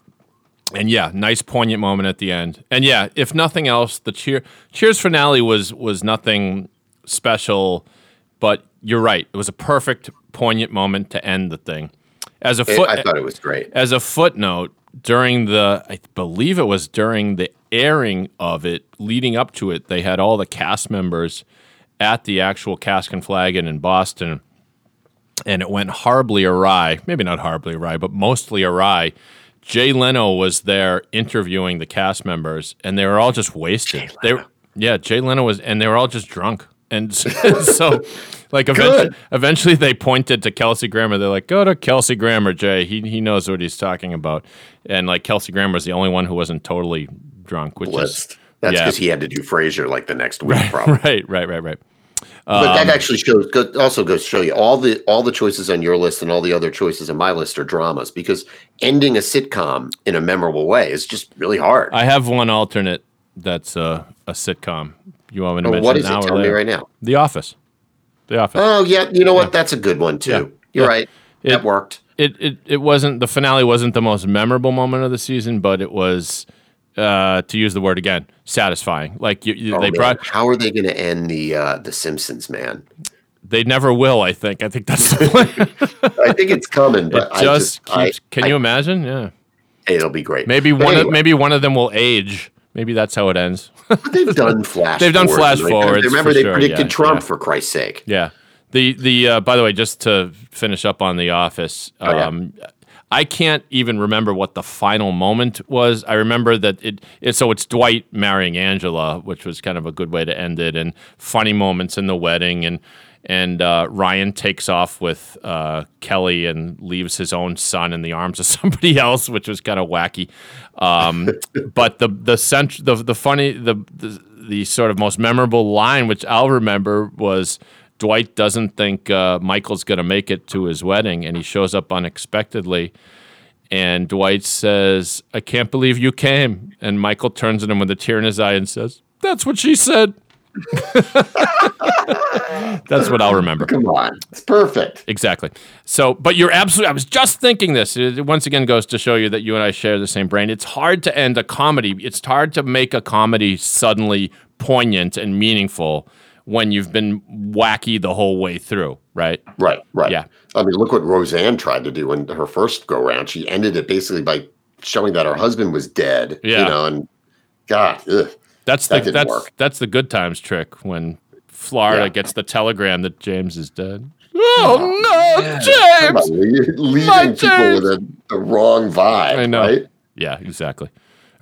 and yeah, nice poignant moment at the end. And yeah, if nothing else, the cheer Cheers finale was was nothing special, but you're right. It was a perfect poignant moment to end the thing. As a It- foot, I thought it was great. as a footnote, during the, I believe it was during the airing of it, leading up to it, they had all the cast members at the actual Cask and Flagon in Boston, and it went horribly awry. Maybe not horribly awry, but mostly awry. Jay Leno was there interviewing the cast members, and they were all just wasted. They, were- yeah, Jay Leno was, and they were all just drunk. And so, like, eventually, eventually, they pointed to Kelsey Grammer. They're like, "Go to Kelsey Grammer, Jay. He he knows what he's talking about." And like, Kelsey Grammer is the only one who wasn't totally drunk, which is. That's yeah. because he had to do Frasier like the next week, probably. right, right, right, right. But Um, that actually shows. Also goes to show you all the all the choices on your list and all the other choices on my list are dramas because ending a sitcom in a memorable way is just really hard. I have one alternate that's a, a sitcom. You want me to Oh, mention what is it? Tell me right now. The Office. The Office. Oh yeah, you know what? That's a good one too. Yeah. You're Yeah. right. It- that worked. it, it it wasn't the finale wasn't the most memorable moment of the season, but it was uh, to use the word again, satisfying. Like you, you- Oh, they man. brought How are they going to end the uh, the Simpsons, man? they never will. I think. I think that's. I think it's coming, it but I just just I- can I- you imagine? Yeah. It'll be great. Maybe But one. Of, maybe one of them will age. Maybe that's how it ends. They've done flash. They've done flash like- forwards, Remember, they sure, predicted yeah, Trump yeah. for Christ's sake. Yeah. The the uh, by the way, just to finish up on The Office, Oh, yeah. um, I can't even remember what the final moment was. I remember that it, it. So it's Dwight marrying Angela, which was kind of a good way to end it, and funny moments in the wedding, and and uh, Ryan takes off with uh, Kelly and leaves his own son in the arms of somebody else, which was kind of wacky. Um, but the the cent- the the funny the, the the sort of most memorable line, which I'll remember, was Dwight doesn't think uh, Michael's going to make it to his wedding, and he shows up unexpectedly. And Dwight says, "I can't believe you came." And Michael turns at him with a tear in his eye and says, "That's what she said." That's what I'll remember. Come on, it's perfect. Exactly. So, but you're absolutely, I was just thinking this. It once again goes to show you that you and I share the same brain. It's hard to end a comedy, it's hard to make a comedy suddenly poignant and meaningful when you've been wacky the whole way through, right? Right, right. Yeah. I mean, look what Roseanne tried to do in her first go round. She ended it basically by showing that her husband was dead. Yeah. You know, and God, ugh. That's the That didn't that's work. that's the good times trick when Florida Yeah. gets the telegram that James is dead. Oh no, Talk James! le- leaving My people James! with a, the wrong vibe. I know. Right? Yeah, exactly.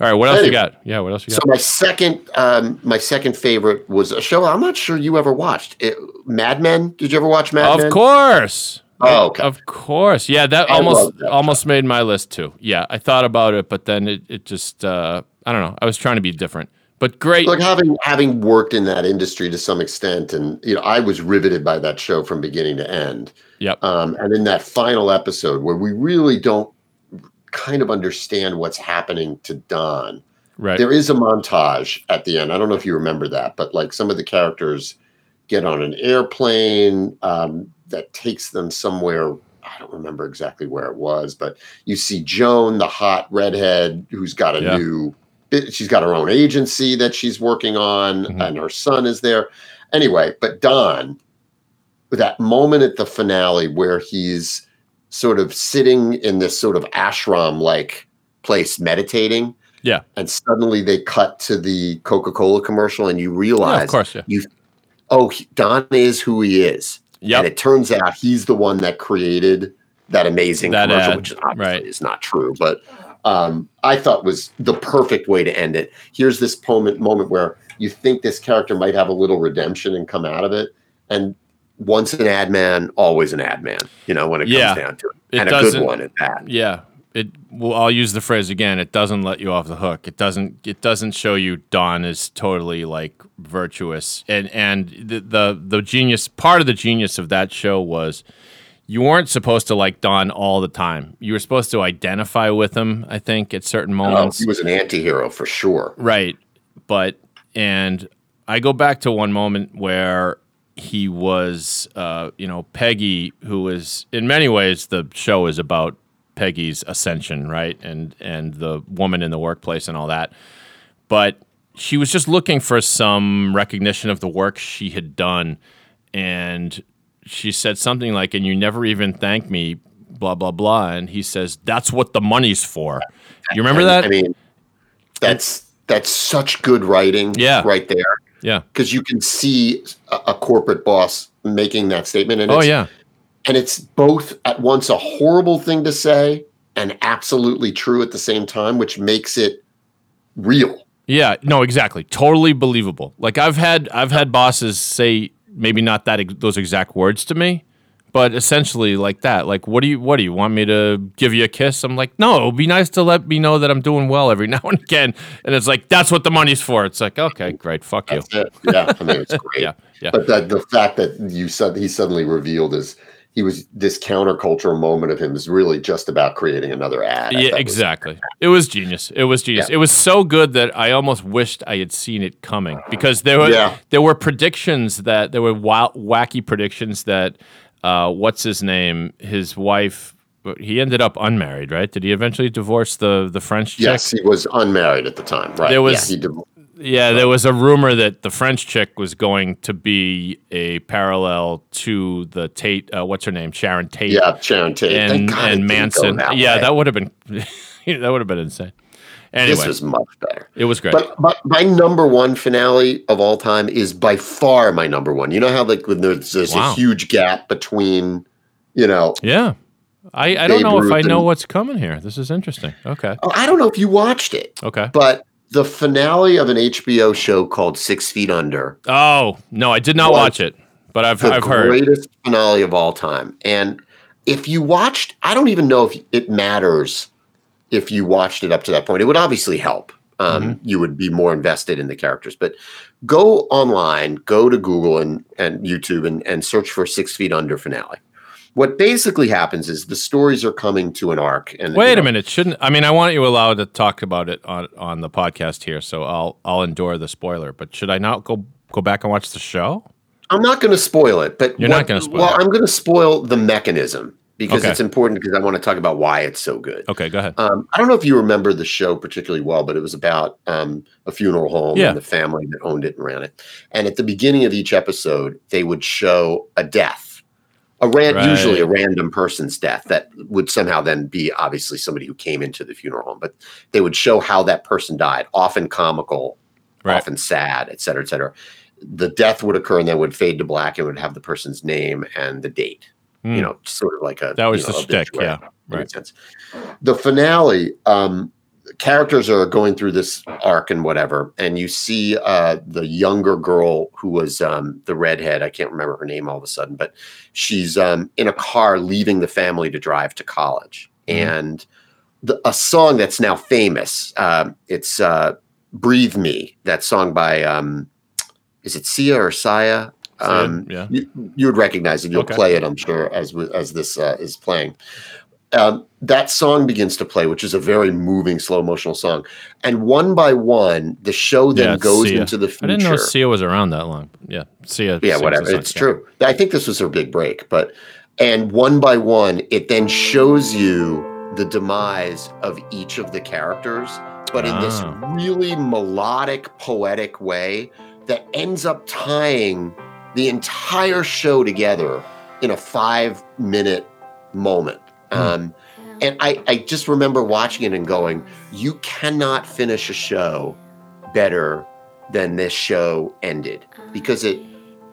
All right, what else you Anyway. got? Yeah, what else you So got? my second, um, my second favorite was a show I'm not sure you ever watched. It, Mad Men. Did you ever watch Mad Men? of course. Oh, okay. Of course. Yeah, that I almost that almost made my list too. Yeah, I thought about it, but then it, it just uh, I don't know. I was trying to be different. But great. Like having having worked in that industry to some extent, and you know, I was riveted by that show from beginning to end. Yep. Um, and in that final episode, where we really don't kind of understand what's happening to Don, right. there is a montage at the end. I don't know if you remember that, but like some of the characters get on an airplane um, that takes them somewhere. I don't remember exactly where it was, but you see Joan, the hot redhead, who's got a new. She's got her own agency that she's working on, Mhm. and her son is there. Anyway, but Don, that moment at the finale where he's sort of sitting in this sort of ashram like place meditating Yeah. and suddenly they cut to the coca-cola commercial and you Yeah, realize of course. Yeah. you oh don is who he is Yeah. and it turns out he's the one that created that amazing That commercial ad, which obviously right. is not true but um, i thought was the perfect way to end it here's this moment moment where you think this character might have a little redemption and come out of it and once an ad man always an ad man you know when it Yeah. comes down to it, It and a good one at that Yeah. It well, I'll use the phrase again. It doesn't let you off the hook. It doesn't. It doesn't show you Don is totally like virtuous. And and the the the genius part of the genius of that show was you weren't supposed to like Don all the time. You were supposed to identify with him. I think at certain moments. oh, he was an anti-hero for sure Right. But and I go back to one moment where he was uh, you know, Peggy, who was in many ways the show is about Peggy's ascension, right? And and the woman in the workplace and all that. But she was just looking for some recognition of the work she had done. And she said something like, and you never even thank me, blah, blah, blah. And he says, That's what the money's for. You remember And, that? I mean, that's that's such good writing, Yeah. right there, yeah. because you can see a, a corporate boss making that statement, and Oh it's, yeah. and it's both at once a horrible thing to say and absolutely true at the same time, which makes it real. Yeah, no, exactly. Totally believable. Like I've had I've had bosses say maybe not that ex- those exact words to me, but essentially like that. Like what do you what do you want me to give you a kiss? I'm like, "No, it would be nice to let me know that I'm doing well every now and again." And it's like, "That's what the money's for." It's like, "Okay, great. Fuck you." It. Yeah, I mean, it's great. Yeah. Yeah. But that the fact that you said he suddenly revealed is he was this countercultural moment of him is really just about creating another ad. I Yeah, thought was- exactly. It was genius. It was genius. Yeah. It was so good that I almost wished I had seen it coming because there were Yeah. there were predictions that there were wild, wacky predictions that uh, what's his name, his wife. He ended up unmarried, right? Did he eventually divorce the the French chick? Yes, he was unmarried at the time. Right. There was- yeah, he Yeah, there was a rumor that the French chick was going to be a parallel to the Tate. Uh, what's her name? Sharon Tate. yeah, Sharon Tate. And and Manson. that yeah, way. that would have been that would have been insane. Anyway, this was much better. it was great. But, but my number one finale of all time is by far my number one. You know how like when there's, there's Wow. a huge gap between, you know, Yeah. I, I don't know if I Ruth know and- what's coming here. This is interesting. Okay. oh, I don't know if you watched it, Okay. but the finale of an HBO show called Six Feet Under, Oh, no, I did not watch it, but I've the I've heard. The greatest finale of all time. And if you watched, I don't even know if it matters if you watched it up to that point. It would obviously help. Um, Mm-hmm. You would be more invested in the characters. But go online, go to Google and, and YouTube and, and search for Six Feet Under finale. What basically happens is the stories are coming to an arc. And Wait you a minute. Shouldn't I mean I want you allowed to talk about it on on the podcast here, so I'll I'll endure the spoiler. But should I not go go back and watch the show? I'm not going to spoil it, but You're not gonna spoil Well, it. I'm going to spoil the mechanism because Okay. it's important because I want to talk about why it's so good. Okay, go ahead. Um, I don't know if you remember the show particularly well, but it was about um, a funeral home Yeah. and the family that owned it and ran it. And at the beginning of each episode, they would show a death, a ran- Right. usually a random person's death that would somehow then be obviously somebody who came into the funeral home. But they would show how that person died, often comical, Right. often sad, et cetera, et cetera. The death would occur and then would fade to black and would have the person's name and the date. Hmm. You know, sort of like a That was you the know, shtick, obituary yeah, right. sense. The finale, um, characters are going through this arc and whatever, and you see uh, the younger girl who was um, the redhead. I can't remember her name all of a sudden, but she's um, in a car leaving the family to drive to college, and the, a song that's now famous. Um it's uh, "Breathe Me." That song by um, is it Sia or Sia? Um, yeah. you, you would recognize it. You'll Okay. play it, I'm sure, as as this uh, is playing. Um, that song begins to play, which is a very moving, slow emotional song. And one by one, the show then Yeah, goes Sia. into the future. I didn't know Sia was around that long. Yeah, Sia. yeah, sings whatever. It's yeah. true. I think this was her big break, but and one by one, it then shows you the demise of each of the characters, but in this Ah. really melodic, poetic way that ends up tying the entire show together in a five minute moment. Hmm. Um, and I, I just remember watching it and going, you cannot finish a show better than this show ended because it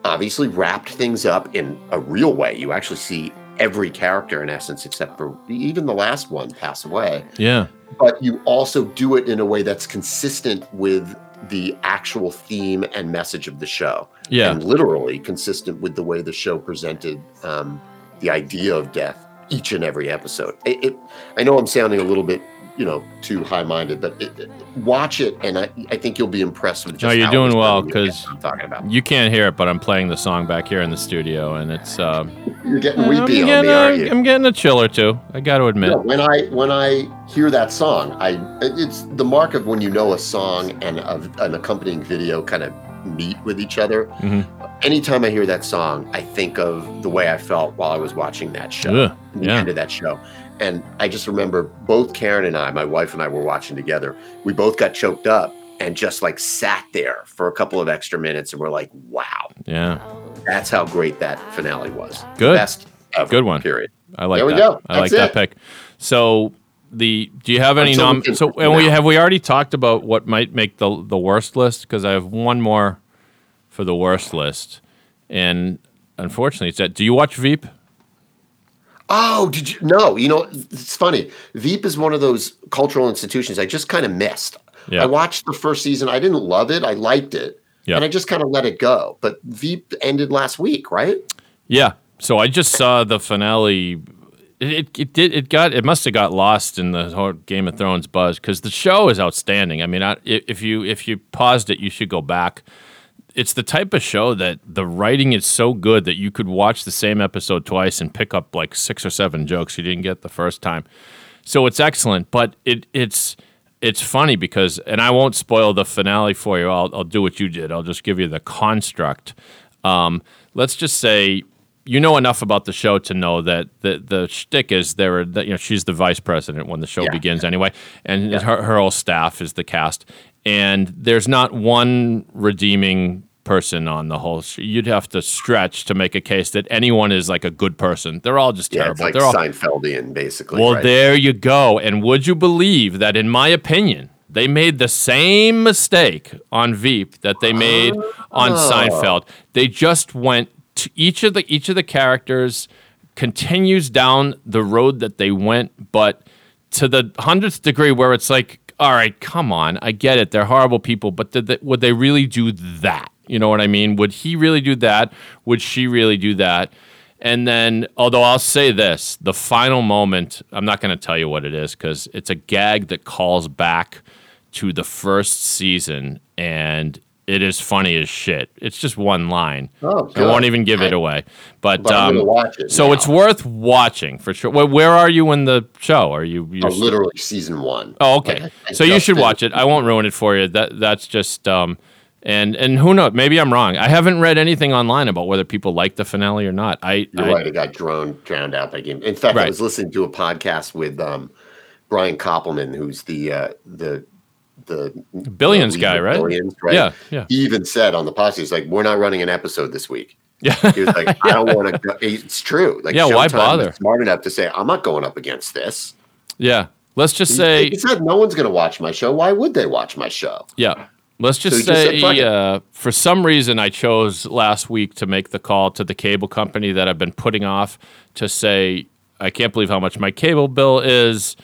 obviously wrapped things up in a real way. You actually see every character in essence, except for even the last one pass away. Yeah. But you also do it in a way that's consistent with the actual theme and message of the show. Yeah. And literally consistent with the way the show presented um, the idea of death each and every episode. It, it, I know I'm sounding a little bit, you know, too high-minded, but it, it- watch it, and I, I think you'll be impressed with. Just No, you're how doing well, because You get 'cause what I'm talking about. You can't hear it, but I'm playing the song back here in the studio, and it's. Um, You're getting I'm, weepy on getting me, a, aren't you? I'm getting a chill or two. I got to admit. Yeah, when I when I hear that song, I it's the mark of when you know a song and a, an accompanying video kind of meet with each other. Mhm. Anytime I hear that song, I think of the way I felt while I was watching that show, Ugh, the yeah. end of that show. And I just remember both Karen and I, my wife and I, were watching together. We both got choked up and just like sat there for a couple of extra minutes, and we're like, "Wow, Yeah. that's how great that finale was." Good. best ever. Good one. Period. I like There we that. go. I like That's that pick. So the do you have any Until nom? So and we have we already talked about what might make the the worst list because I have one more for the worst list, and unfortunately it's that. Do you watch Veep? Oh, did you? No, you know, it's funny. Veep is one of those cultural institutions I just kind of missed. Yeah. I watched the first season. I didn't love it. I liked it. Yeah. And I just kind of let it go. But Veep ended last week, right? Yeah. So I just saw the finale. It, it, did it got it must have got lost in the whole Game of Thrones buzz because the show is outstanding. I mean, i- if you if you paused it, you should go back. It's the type of show that the writing is so good that you could watch the same episode twice and pick up like six or seven jokes you didn't get the first time. So it's excellent, but it it's it's funny because, and I won't spoil the finale for you. I'll I'll do what you did. I'll just give you the construct. Um, let's just say you know enough about the show to know that the the shtick is there. That you know she's the vice president when the show Yeah. begins anyway, and her her whole staff is the cast. And there's not one redeeming person on the whole. Sh- you'd have to stretch to make a case that anyone is like a good person. They're all just Yeah, terrible. it's like They're all Seinfeldian, basically. well, right? there you go. And would you believe that, in my opinion, they made the same mistake on Veep that they made on Oh. Seinfeld? They just went to each of the each of the characters continues down the road that they went, but to the hundredth degree where it's like, all right, come on, I get it, they're horrible people, but they, would they really do that? You know what I mean? Would he really do that? Would she really do that? And then, although I'll say this, the final moment, I'm not going to tell you what it is because it's a gag that calls back to the first season and it is funny as shit. It's just one line. Oh, I won't even give it away. But, But um, it so now. it's worth watching for sure. Where, where are you in the show? Are you? You're Oh, literally season one. Oh, okay. Like, so you should watch it. I won't ruin it for you. That that's just um, and and who knows? Maybe I'm wrong. I haven't read anything online about whether people like the finale or not. I, You're I right. It got drowned drowned out by game. In fact, Right. I was listening to a podcast with um, Brian Koppelman, who's the uh, the the Billions the guy, right? Billions, right? Yeah, yeah. He even said on the podcast, he's like, "We're not running an episode this week." yeah. He was like, "I don't want to." go It's true. Like, Yeah, why bother? Smart enough to say, "I'm not going up against this." yeah. Let's just He- say he said, "No one's going to watch my show. Why would they watch my show?" Yeah. Let's just he just said, say, uh, for some reason, I chose last week to make the call to the cable company that I've been putting off to say, I can't believe how much my cable bill is.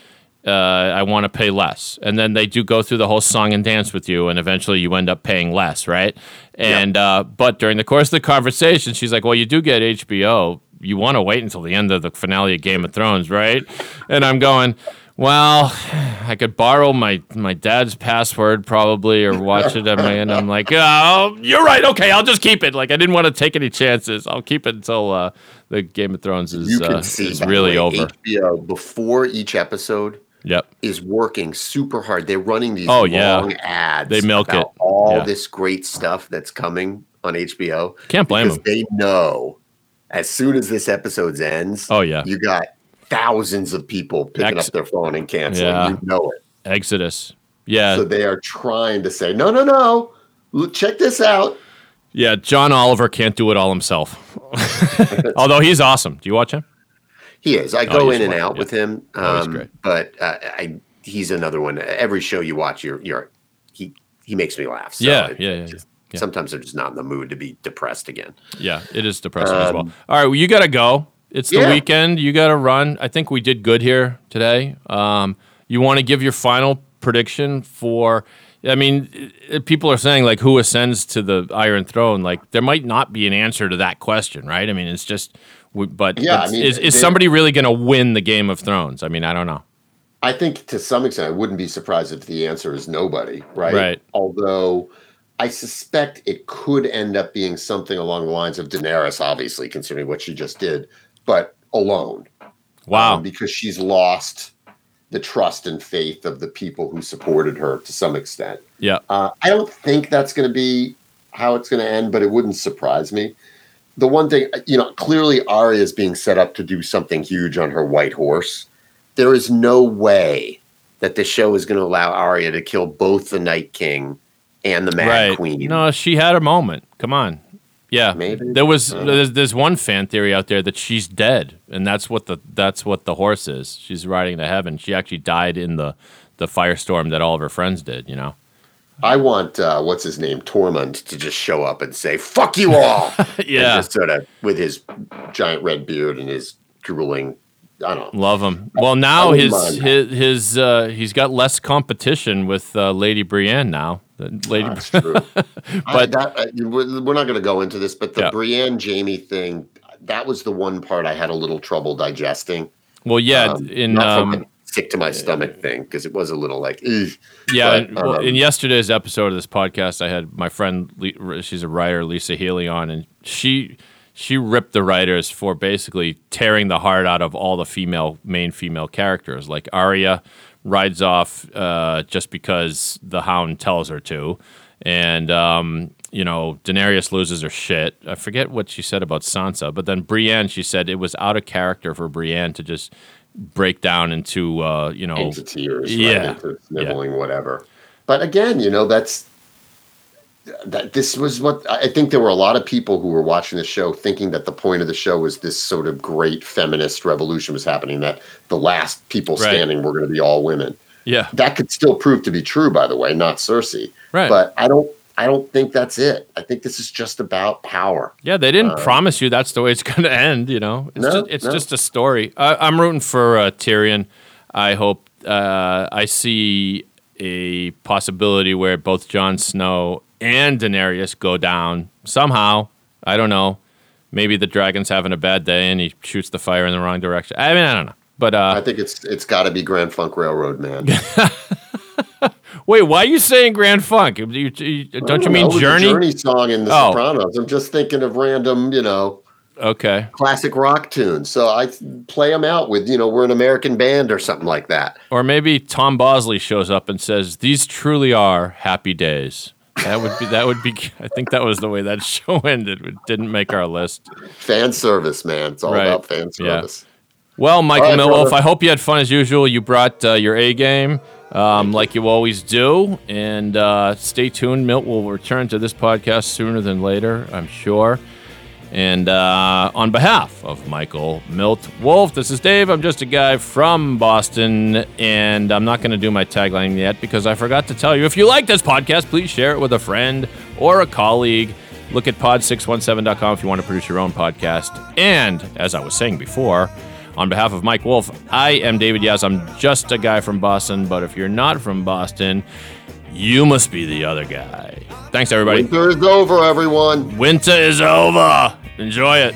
Uh, I want to pay less. And then they do go through the whole song and dance with you, and eventually you end up paying less, right? And uh, but during the course of the conversation, she's like, "Well, you do get HBO. You want to wait until the end of the finale of Game of Thrones, right?" And I'm going. Well, I could borrow my, my dad's password probably or watch it at my end. I'm like, oh, you're right. Okay, I'll just keep it. Like I didn't want to take any chances. I'll keep it until uh, the Game of Thrones is You can uh, see is really way, over. HBO before each episode Yep. is working super hard. They're running these Oh, yeah. ads. They milk about it. All Yeah. this great stuff that's coming on HBO. Can't blame because them. They know as soon as this episode ends. Oh, yeah. you got thousands of people picking Ex- up their phone and canceling. Yeah. You know it. Exodus. Yeah. So they are trying to say, no, no, no. Look, Check this out. yeah. John Oliver can't do it all himself. Although he's awesome. Do you watch him? He is. I Oh, go in and out yeah. with him. Oh, Um, great. But uh, I, he's another one. Every show you watch, you're, you're, he, he makes me laugh. So Yeah, it- yeah, yeah, just- yeah. Sometimes I'm just not in the mood to be depressed again. Yeah, it is depressing as well. Um, All right, well, you got to go. It's the Yeah. weekend. You got to run. I think we did good here today. Um, you want to give your final prediction for? I mean, people are saying like who ascends to the Iron Throne. Like there might not be an answer to that question, right? I mean, it's just. But, Yeah, I mean, is, is they- somebody really going to win the Game of Thrones? I mean, I don't know. I think to some extent, I wouldn't be surprised if the answer is nobody, right? Right. Although I suspect it could end up being something along the lines of Daenerys, obviously, considering what she just did, but alone. Wow. um, because she's lost the trust and faith of the people who supported her to some extent. yeah. Uh, I don't think that's going to be how it's going to end, but it wouldn't surprise me. The one thing, you know, clearly Arya is being set up to do something huge on her white horse. There is no way that the show is going to allow Arya to kill both the Night King and the Mad right. Queen. No, she had a moment. Come on. Yeah, Maybe. there was. Don't There's, there's one fan theory out there that she's dead, and that's what the that's what the horse is. She's riding to heaven. She actually died in the the firestorm that all of her friends did. You know. I want uh, what's his name, Tormund, to just show up and say "fuck you all." Yeah. just sort of with his giant red beard and his drooling. I don't know. Love him. Well, now his his his uh, he's got less competition with uh, Lady Brienne now. Lady, That's true. I, But- that, I, we're not going to go into this, but the Yeah. Brienne Jaime thing, that was the one part I had a little trouble digesting. well, yeah, Um, in um, sick to my stomach thing because it was a little like, "Ugh." Yeah, But, well, um, in yesterday's episode of this podcast, I had my friend, she's a writer, Lisa Healy, on, and she she ripped the writers for basically tearing the heart out of all the female main female characters. Like Arya rides off uh, just because the Hound tells her to, and um, you know Daenerys loses her shit. I forget what she said about Sansa, but then Brienne, she said it was out of character for Brienne to just break down into uh, you know into tears, right, Yeah. into sniveling, whatever. But again, you know, that's that. This was what I think. There were a lot of people who were watching the show thinking that the point of the show was this sort of great feminist revolution was happening. That the last people Right. standing were going to be all women. yeah That could still prove to be true, by the way, not Cersei. Right. But I don't. I don't think that's it. I think this is just about power. Yeah, they didn't promise you that's the way it's going to end. You know, it's Uh, No, just, it's no. just a story. I, I'm rooting for uh, Tyrion. I hope uh, I see a possibility where both Jon Snow and Daenerys go down somehow. I don't know. Maybe the dragon's having a bad day and he shoots the fire in the wrong direction. I mean, I don't know. But I uh, think it's it's got to be Grand Funk Railroad, man. wait, why are you saying Grand Funk? You- you- don't you mean know, Journey? Journey song in The Oh. Sopranos. I'm just thinking of random, you know, Okay. classic rock tunes. So I play them out with, you know, we're an American band or something like that. Or maybe Tom Bosley shows up and says, "These truly are happy days." That would be. That would be. I think that was the way that show ended. It didn't make our list. Fan service, man. It's all Right. about fan Yeah. service. Well, Michael right, Milt Wolfe, brother. I hope you had fun as usual. You brought uh, your A game, um, like you always do, and uh, stay tuned. Milt will return to this podcast sooner than later, I'm sure. And uh, on behalf of Michael Milt Wolfe, this is Dave. I'm just a guy from Boston, and I'm not going to do my tagline yet because I forgot to tell you. If you like this podcast, please share it with a friend or a colleague. Look at pod617.com if you want to produce your own podcast. And as I was saying before, On behalf of Mike Wolfe, I am David Yaz. I'm just a guy from Boston, but if you're not from Boston, you must be the other guy. Thanks, everybody. Winter is over, everyone. Winter is over. Enjoy it.